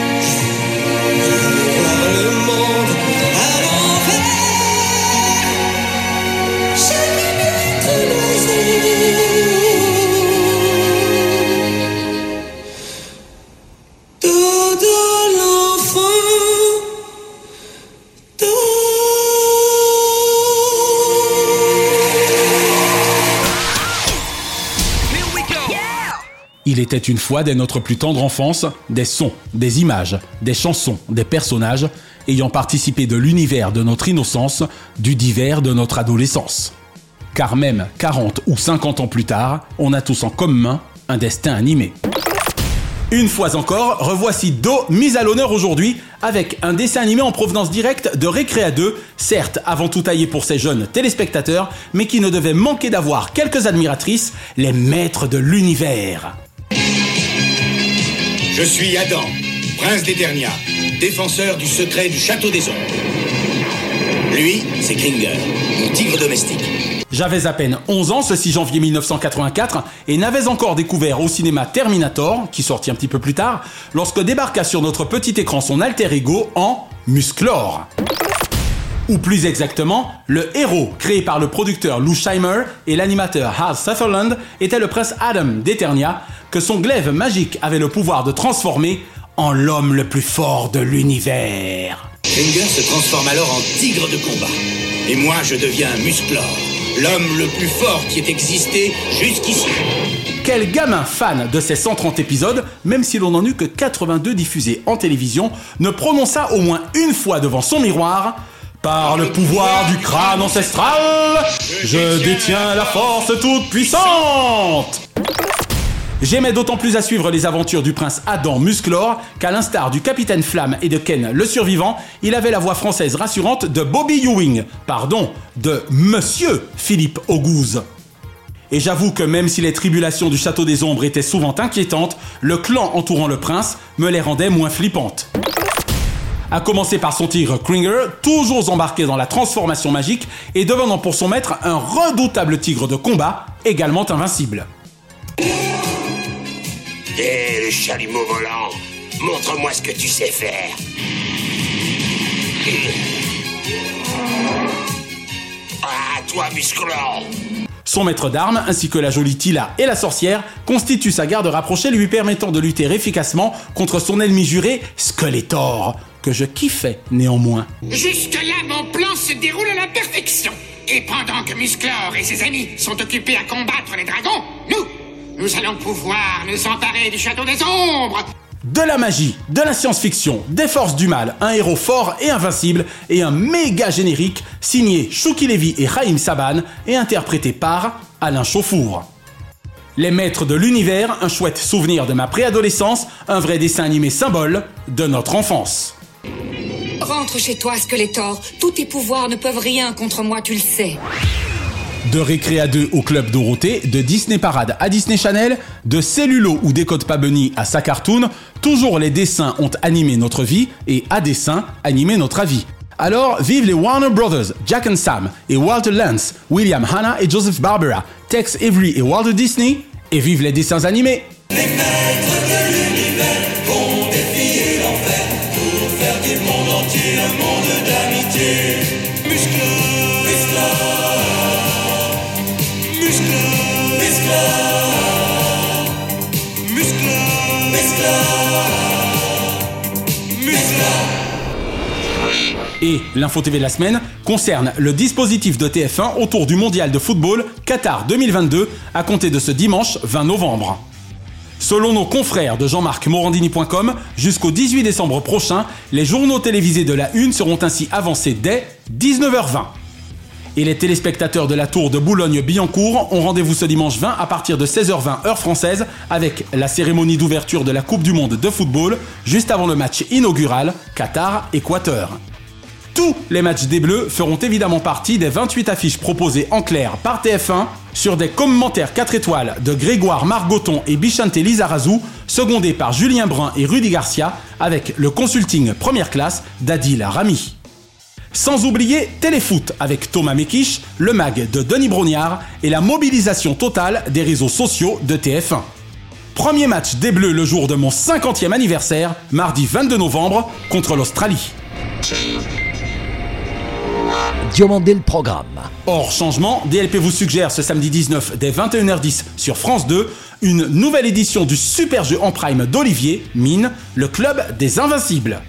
Il était une fois dès notre plus tendre enfance des sons, des images, des chansons, des personnages ayant participé de l'univers de notre innocence, du divers de notre adolescence. Car même 40 ou 50 ans plus tard, on a tous en commun un destin animé. Une fois encore, revoici Do mise à l'honneur aujourd'hui avec un dessin animé en provenance directe de Récréa 2, certes avant tout taillé pour ses jeunes téléspectateurs, mais qui ne devait manquer d'avoir quelques admiratrices, les maîtres de l'univers. Je suis Adam, prince d'Eternia, défenseur du secret du château des ombres. Lui, c'est Kringer, mon tigre domestique. J'avais à peine 11 ans ce 6 janvier 1984 et n'avais encore découvert au cinéma Terminator, qui sortit un petit peu plus tard, lorsque débarqua sur notre petit écran son alter ego en Musclor. Ou plus exactement, le héros créé par le producteur Lou Scheimer et l'animateur Hal Sutherland était le prince Adam d'Eternia, que son glaive magique avait le pouvoir de transformer en l'homme le plus fort de l'univers. Kringer se transforme alors en tigre de combat. Et moi, je deviens Musclor, l'homme le plus fort qui ait existé jusqu'ici. Quel gamin fan de ces 130 épisodes, même si l'on n'en eut que 82 diffusés en télévision, ne prononça au moins une fois devant son miroir par le pouvoir du crâne ancestral, je détiens la force toute puissante. J'aimais d'autant plus à suivre les aventures du prince Adam Musclor qu'à l'instar du capitaine Flamme et de Ken le survivant, il avait la voix française rassurante de Bobby Ewing, pardon, de Monsieur Philippe Auguste. Et j'avoue que même si les tribulations du Château des Ombres étaient souvent inquiétantes, le clan entourant le prince me les rendait moins flippantes. A commencer par son tigre Kringer, toujours embarqué dans la transformation magique et devenant pour son maître un redoutable tigre de combat, également invincible. Hé, le chalumeau volant, montre-moi ce que tu sais faire. Ah, toi, Musclor Son maître d'armes, ainsi que la jolie Tila et la sorcière, constituent sa garde rapprochée lui permettant de lutter efficacement contre son ennemi juré, Skeletor, que je kiffais néanmoins. Jusque-là, mon plan se déroule à la perfection. Et pendant que Musclor et ses amis sont occupés à combattre les dragons, nous, nous allons pouvoir nous emparer du château des ombres. De la magie, de la science-fiction, des forces du mal, un héros fort et invincible, et un méga générique signé Shuki Levy et Raïm Saban et interprété par Alain Chauffour. Les maîtres de l'univers, un chouette souvenir de ma préadolescence, un vrai dessin animé symbole de notre enfance. Rentre chez toi, Skeletor. Tous tes pouvoirs ne peuvent rien contre moi, tu le sais. De Récré à 2 au Club Dorothée, de Disney Parade à Disney Channel, de Cellulo ou Décode pas à sa cartoon, toujours les dessins ont animé notre vie et à dessin animé notre avis. Alors, vive les Warner Brothers, Jack Sam et Walter Lance, William Hanna et Joseph Barbera, Tex Avery et Walter Disney, et vive les dessins animés! Et l'info TV de la semaine concerne le dispositif de TF1 autour du mondial de football Qatar 2022 à compter de ce dimanche 20 novembre. Selon nos confrères de jean-marc-morandini.com, jusqu'au 18 décembre prochain, les journaux télévisés de la Une seront ainsi avancés dès 19h20. Et les téléspectateurs de la tour de Boulogne-Billancourt ont rendez-vous ce dimanche 20 à partir de 16h20 heure française avec la cérémonie d'ouverture de la Coupe du Monde de football juste avant le match inaugural Qatar-Équateur. Tous les matchs des Bleus feront évidemment partie des 28 affiches proposées en clair par TF1 sur des commentaires 4 étoiles de Grégoire Margoton et Bichante Lizarazu, secondés par Julien Brun et Rudy Garcia, avec le consulting première classe d'Adil Rami. Sans oublier Téléfoot avec Thomas Mekich, le mag de Denis Brognard et la mobilisation totale des réseaux sociaux de TF1. Premier match des Bleus le jour de mon 50e anniversaire, mardi 22 novembre, contre l'Australie. Diomandé le programme. Hors changement, DLP vous suggère ce samedi 19 dès 21h10 sur France 2 une nouvelle édition du super jeu en prime d'Olivier, Mine, le club des invincibles.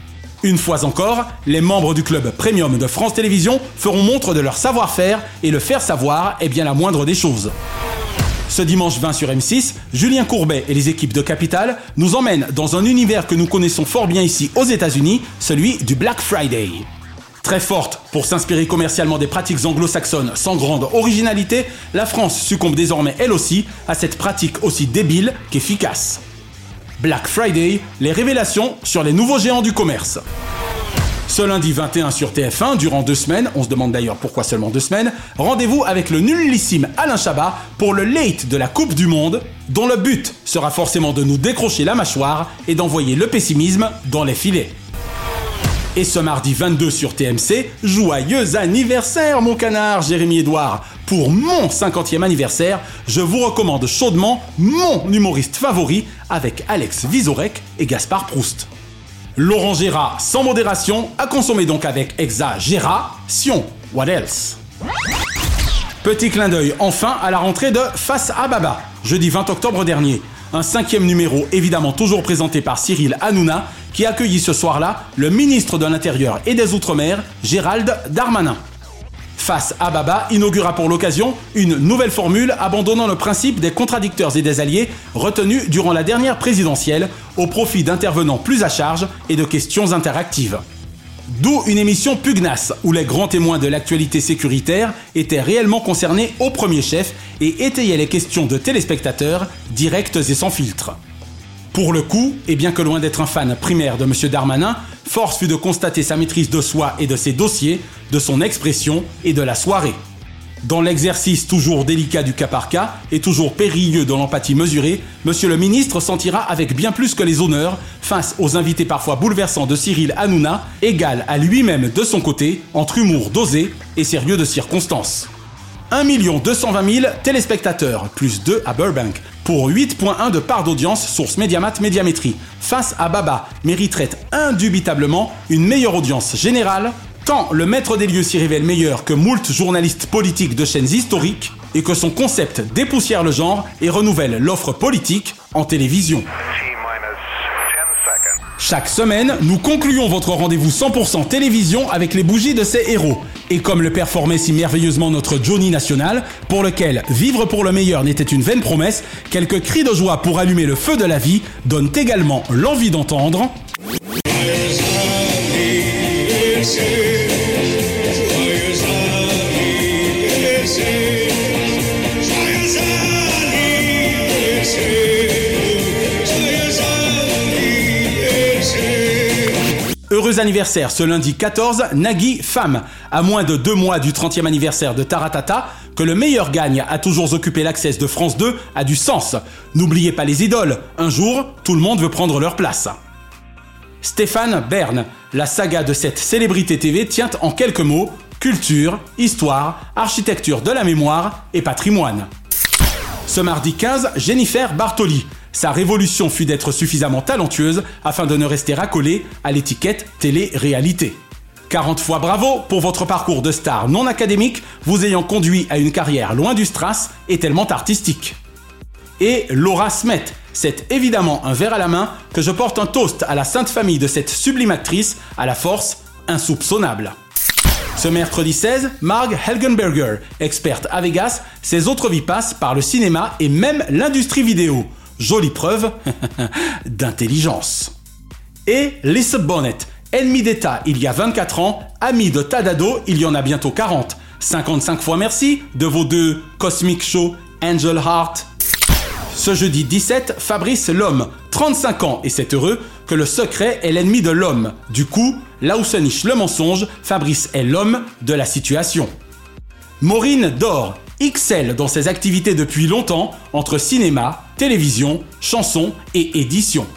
Une fois encore, les membres du club premium de France Télévisions feront montre de leur savoir-faire et le faire savoir est bien la moindre des choses. Ce dimanche 20 sur M6, Julien Courbet et les équipes de Capital nous emmènent dans un univers que nous connaissons fort bien ici aux États-Unis, celui du Black Friday. Très forte pour s'inspirer commercialement des pratiques anglo-saxonnes sans grande originalité, la France succombe désormais elle aussi à cette pratique aussi débile qu'efficace. Black Friday, les révélations sur les nouveaux géants du commerce. Ce lundi 21 sur TF1, durant deux semaines, on se demande d'ailleurs pourquoi seulement deux semaines, rendez-vous avec le nullissime Alain Chabat pour le late de la Coupe du Monde, dont le but sera forcément de nous décrocher la mâchoire et d'envoyer le pessimisme dans les filets. Et ce mardi 22 sur TMC, joyeux anniversaire mon canard Jérémy Edouard Pour mon 50e anniversaire, je vous recommande chaudement mon humoriste favori avec Alex Vizorek et Gaspard Proust. Laurent Gérard sans modération, à consommer donc avec exagération. What else? Petit clin d'œil enfin à la rentrée de Face à Baba, jeudi 20 octobre dernier. Un cinquième numéro évidemment toujours présenté par Cyril Hanouna qui accueillit ce soir-là le ministre de l'Intérieur et des Outre-mer, Gérald Darmanin. Face à Baba inaugura pour l'occasion une nouvelle formule abandonnant le principe des contradicteurs et des alliés retenus durant la dernière présidentielle au profit d'intervenants plus à charge et de questions interactives. D'où une émission pugnace où les grands témoins de l'actualité sécuritaire étaient réellement concernés au premier chef et étayaient les questions de téléspectateurs directes et sans filtre. Pour le coup, et bien que loin d'être un fan primaire de M. Darmanin, force fut de constater sa maîtrise de soi et de ses dossiers, de son expression et de la soirée. Dans l'exercice toujours délicat du cas par cas et toujours périlleux dans l'empathie mesurée, Monsieur le ministre s'en tira avec bien plus que les honneurs face aux invités parfois bouleversants de Cyril Hanouna, égal à lui-même de son côté, entre humour dosé et sérieux de circonstance. 1 220 000 téléspectateurs, plus 2 à Burbank, pour 8.1 de part d'audience, source Mediamat Médiamétrie. Face à Baba, mériterait indubitablement une meilleure audience générale, tant le maître des lieux s'y révèle meilleur que moult journalistes politiques de chaînes historiques, et que son concept dépoussière le genre et renouvelle l'offre politique en télévision. Chaque semaine, nous concluons votre rendez-vous 100% télévision avec les bougies de ces héros. Et comme le performait si merveilleusement notre Johnny National, pour lequel vivre pour le meilleur n'était une vaine promesse, quelques cris de joie pour allumer le feu de la vie donnent également l'envie d'entendre. Anniversaire ce lundi 14, Nagui Femme. À moins de deux mois du 30e anniversaire de Taratata, Que le meilleur gagne a toujours occupé l'accès de France 2 a du sens. N'oubliez pas les idoles. Un jour, tout le monde veut prendre leur place. Stéphane Bern, la saga de cette célébrité TV tient en quelques mots culture, histoire, architecture de la mémoire et patrimoine. Ce mardi 15, Jennifer Bartoli. Sa révolution fut d'être suffisamment talentueuse afin de ne rester accolée à l'étiquette télé-réalité. 40 fois bravo pour votre parcours de star non académique, vous ayant conduit à une carrière loin du strass et tellement artistique. Et Laura Smet, c'est évidemment un verre à la main que je porte un toast à la sainte famille de cette sublime actrice à la force insoupçonnable. Ce mercredi 16, Marg Helgenberger, experte à Vegas, ses autres vies passent par le cinéma et même l'industrie vidéo. Jolie preuve d'intelligence. Et Lisa Bonnet, ennemi d'État il y a 24 ans, ami de Tadado il y en a bientôt 40. 55 fois merci de vos deux Cosmic Show Angel Heart. Ce jeudi 17, Fabrice l'homme, 35 ans, et c'est heureux que le secret est l'ennemi de l'homme. Du coup, là où se niche le mensonge, Fabrice est l'homme de la situation. Maureen Dor, XL dans ses activités depuis longtemps entre cinéma, télévision, chanson et édition.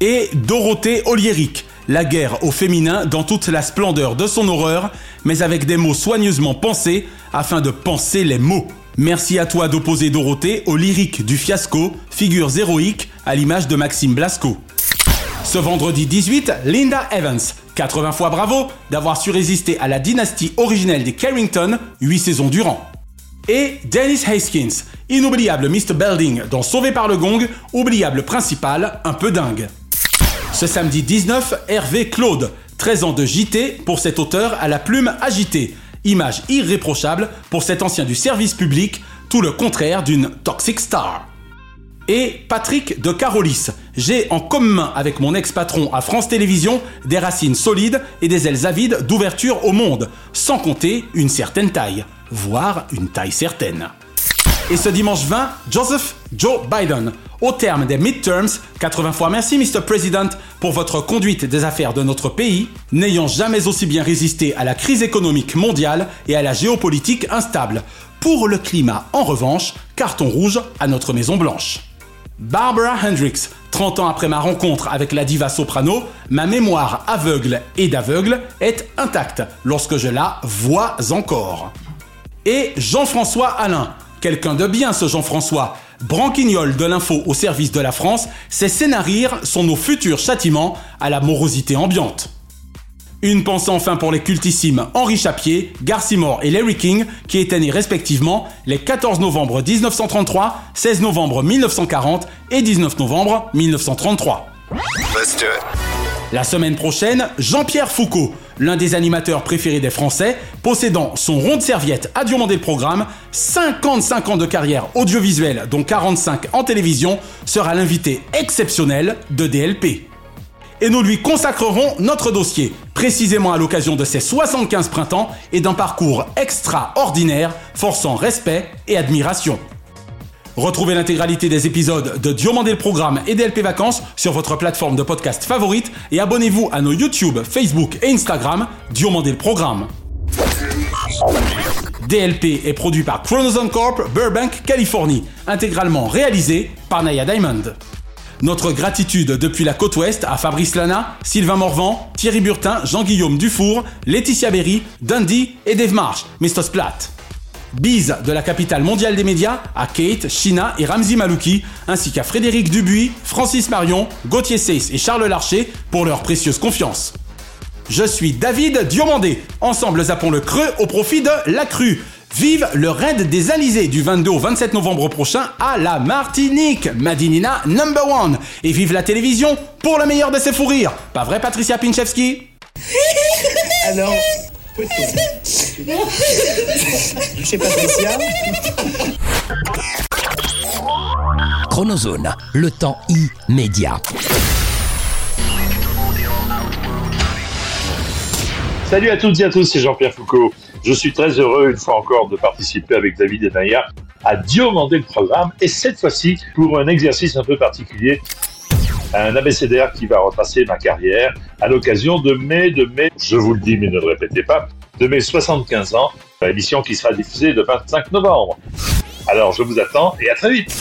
Et Dorothée Oliéric, la guerre au féminin dans toute la splendeur de son horreur, mais avec des mots soigneusement pensés afin de penser les mots. Merci à toi d'opposer Dorothée au lyrique du fiasco, figures héroïques à l'image de Maxime Blasco. Ce vendredi 18, Linda Evans, 80 fois bravo d'avoir su résister à la dynastie originelle des Carrington 8 saisons durant. Et Dennis Haskins, inoubliable Mr. Belding dans Sauvé par le Gong, oubliable principal, un peu dingue. Ce samedi 19, Hervé Claude, 13 ans de JT pour cet auteur à la plume agitée, image irréprochable pour cet ancien du service public, tout le contraire d'une toxic star. Et Patrick de Carolis, j'ai en commun avec mon ex-patron à France Télévisions des racines solides et des ailes avides d'ouverture au monde, sans compter une certaine taille, voire une taille certaine. Et ce dimanche 20, Joseph Joe Biden. Au terme des midterms, 80 fois merci Mr. President pour votre conduite des affaires de notre pays, n'ayant jamais aussi bien résisté à la crise économique mondiale et à la géopolitique instable. Pour le climat, en revanche, carton rouge à notre Maison Blanche. Barbara Hendricks, 30 ans après ma rencontre avec la diva soprano, ma mémoire aveugle et d'aveugle est intacte lorsque je la vois encore. Et Jean-François Alain, quelqu'un de bien ce Jean-François, branquignol de l'info au service de la France, ses scénarii sont nos futurs châtiments à la morosité ambiante. Une pensée enfin pour les cultissimes Henri Chapier, Garcimore et Larry King, qui étaient nés respectivement les 14 novembre 1933, 16 novembre 1940 et 19 novembre 1933. La semaine prochaine, Jean-Pierre Foucault, l'un des animateurs préférés des Français, possédant son rond de serviette à demander le programme, 55 ans de carrière audiovisuelle, dont 45 en télévision, sera l'invité exceptionnel de DLP et nous lui consacrerons notre dossier, précisément à l'occasion de ses 75 printemps et d'un parcours extraordinaire, forçant respect et admiration. Retrouvez l'intégralité des épisodes de Diomandé le Programme et DLP Vacances sur votre plateforme de podcast favorite et abonnez-vous à nos YouTube, Facebook et Instagram Diomandé le Programme. DLP est produit par Chronozone Corp, Burbank, Californie, intégralement réalisé par Naya Diamond. Notre gratitude depuis la côte ouest à Fabrice Lana, Sylvain Morvan, Thierry Burtin, Jean-Guillaume Dufour, Laetitia Berry, Dundee et Dave Marsh, Mr. Splat. Bise de la capitale mondiale des médias à Kate, Shina et Ramzi Malouki, ainsi qu'à Frédéric Dubuis, Francis Marion, Gauthier Seyss et Charles Larcher pour leur précieuse confiance. Je suis David Diomandé. Ensemble, zappons le creux au profit de la crue. Vive le raid des Alizés du 22 au 27 novembre prochain à la Martinique, Madinina number one. Et vive la télévision pour le meilleur de ses fous. Pas vrai Patricia Pinchevski? Alors Patricia Chronozone, le temps immédiat. Salut à toutes et à tous, c'est Jean-Pierre Foucault. Je suis très heureux, une fois encore, de participer avec David et Naya à diomandé le programme, et cette fois-ci pour un exercice un peu particulier. Un abécédaire qui va retracer ma carrière à l'occasion de mai, de mai, je vous le dis mais ne le répétez pas, de mes 75 ans, émission qui sera diffusée le 25 novembre. Alors je vous attends et à très vite.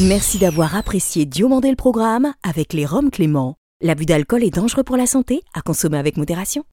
Merci d'avoir apprécié Diomandé le programme avec les Roms Clément. L'abus d'alcool est dangereux pour la santé, à consommer avec modération.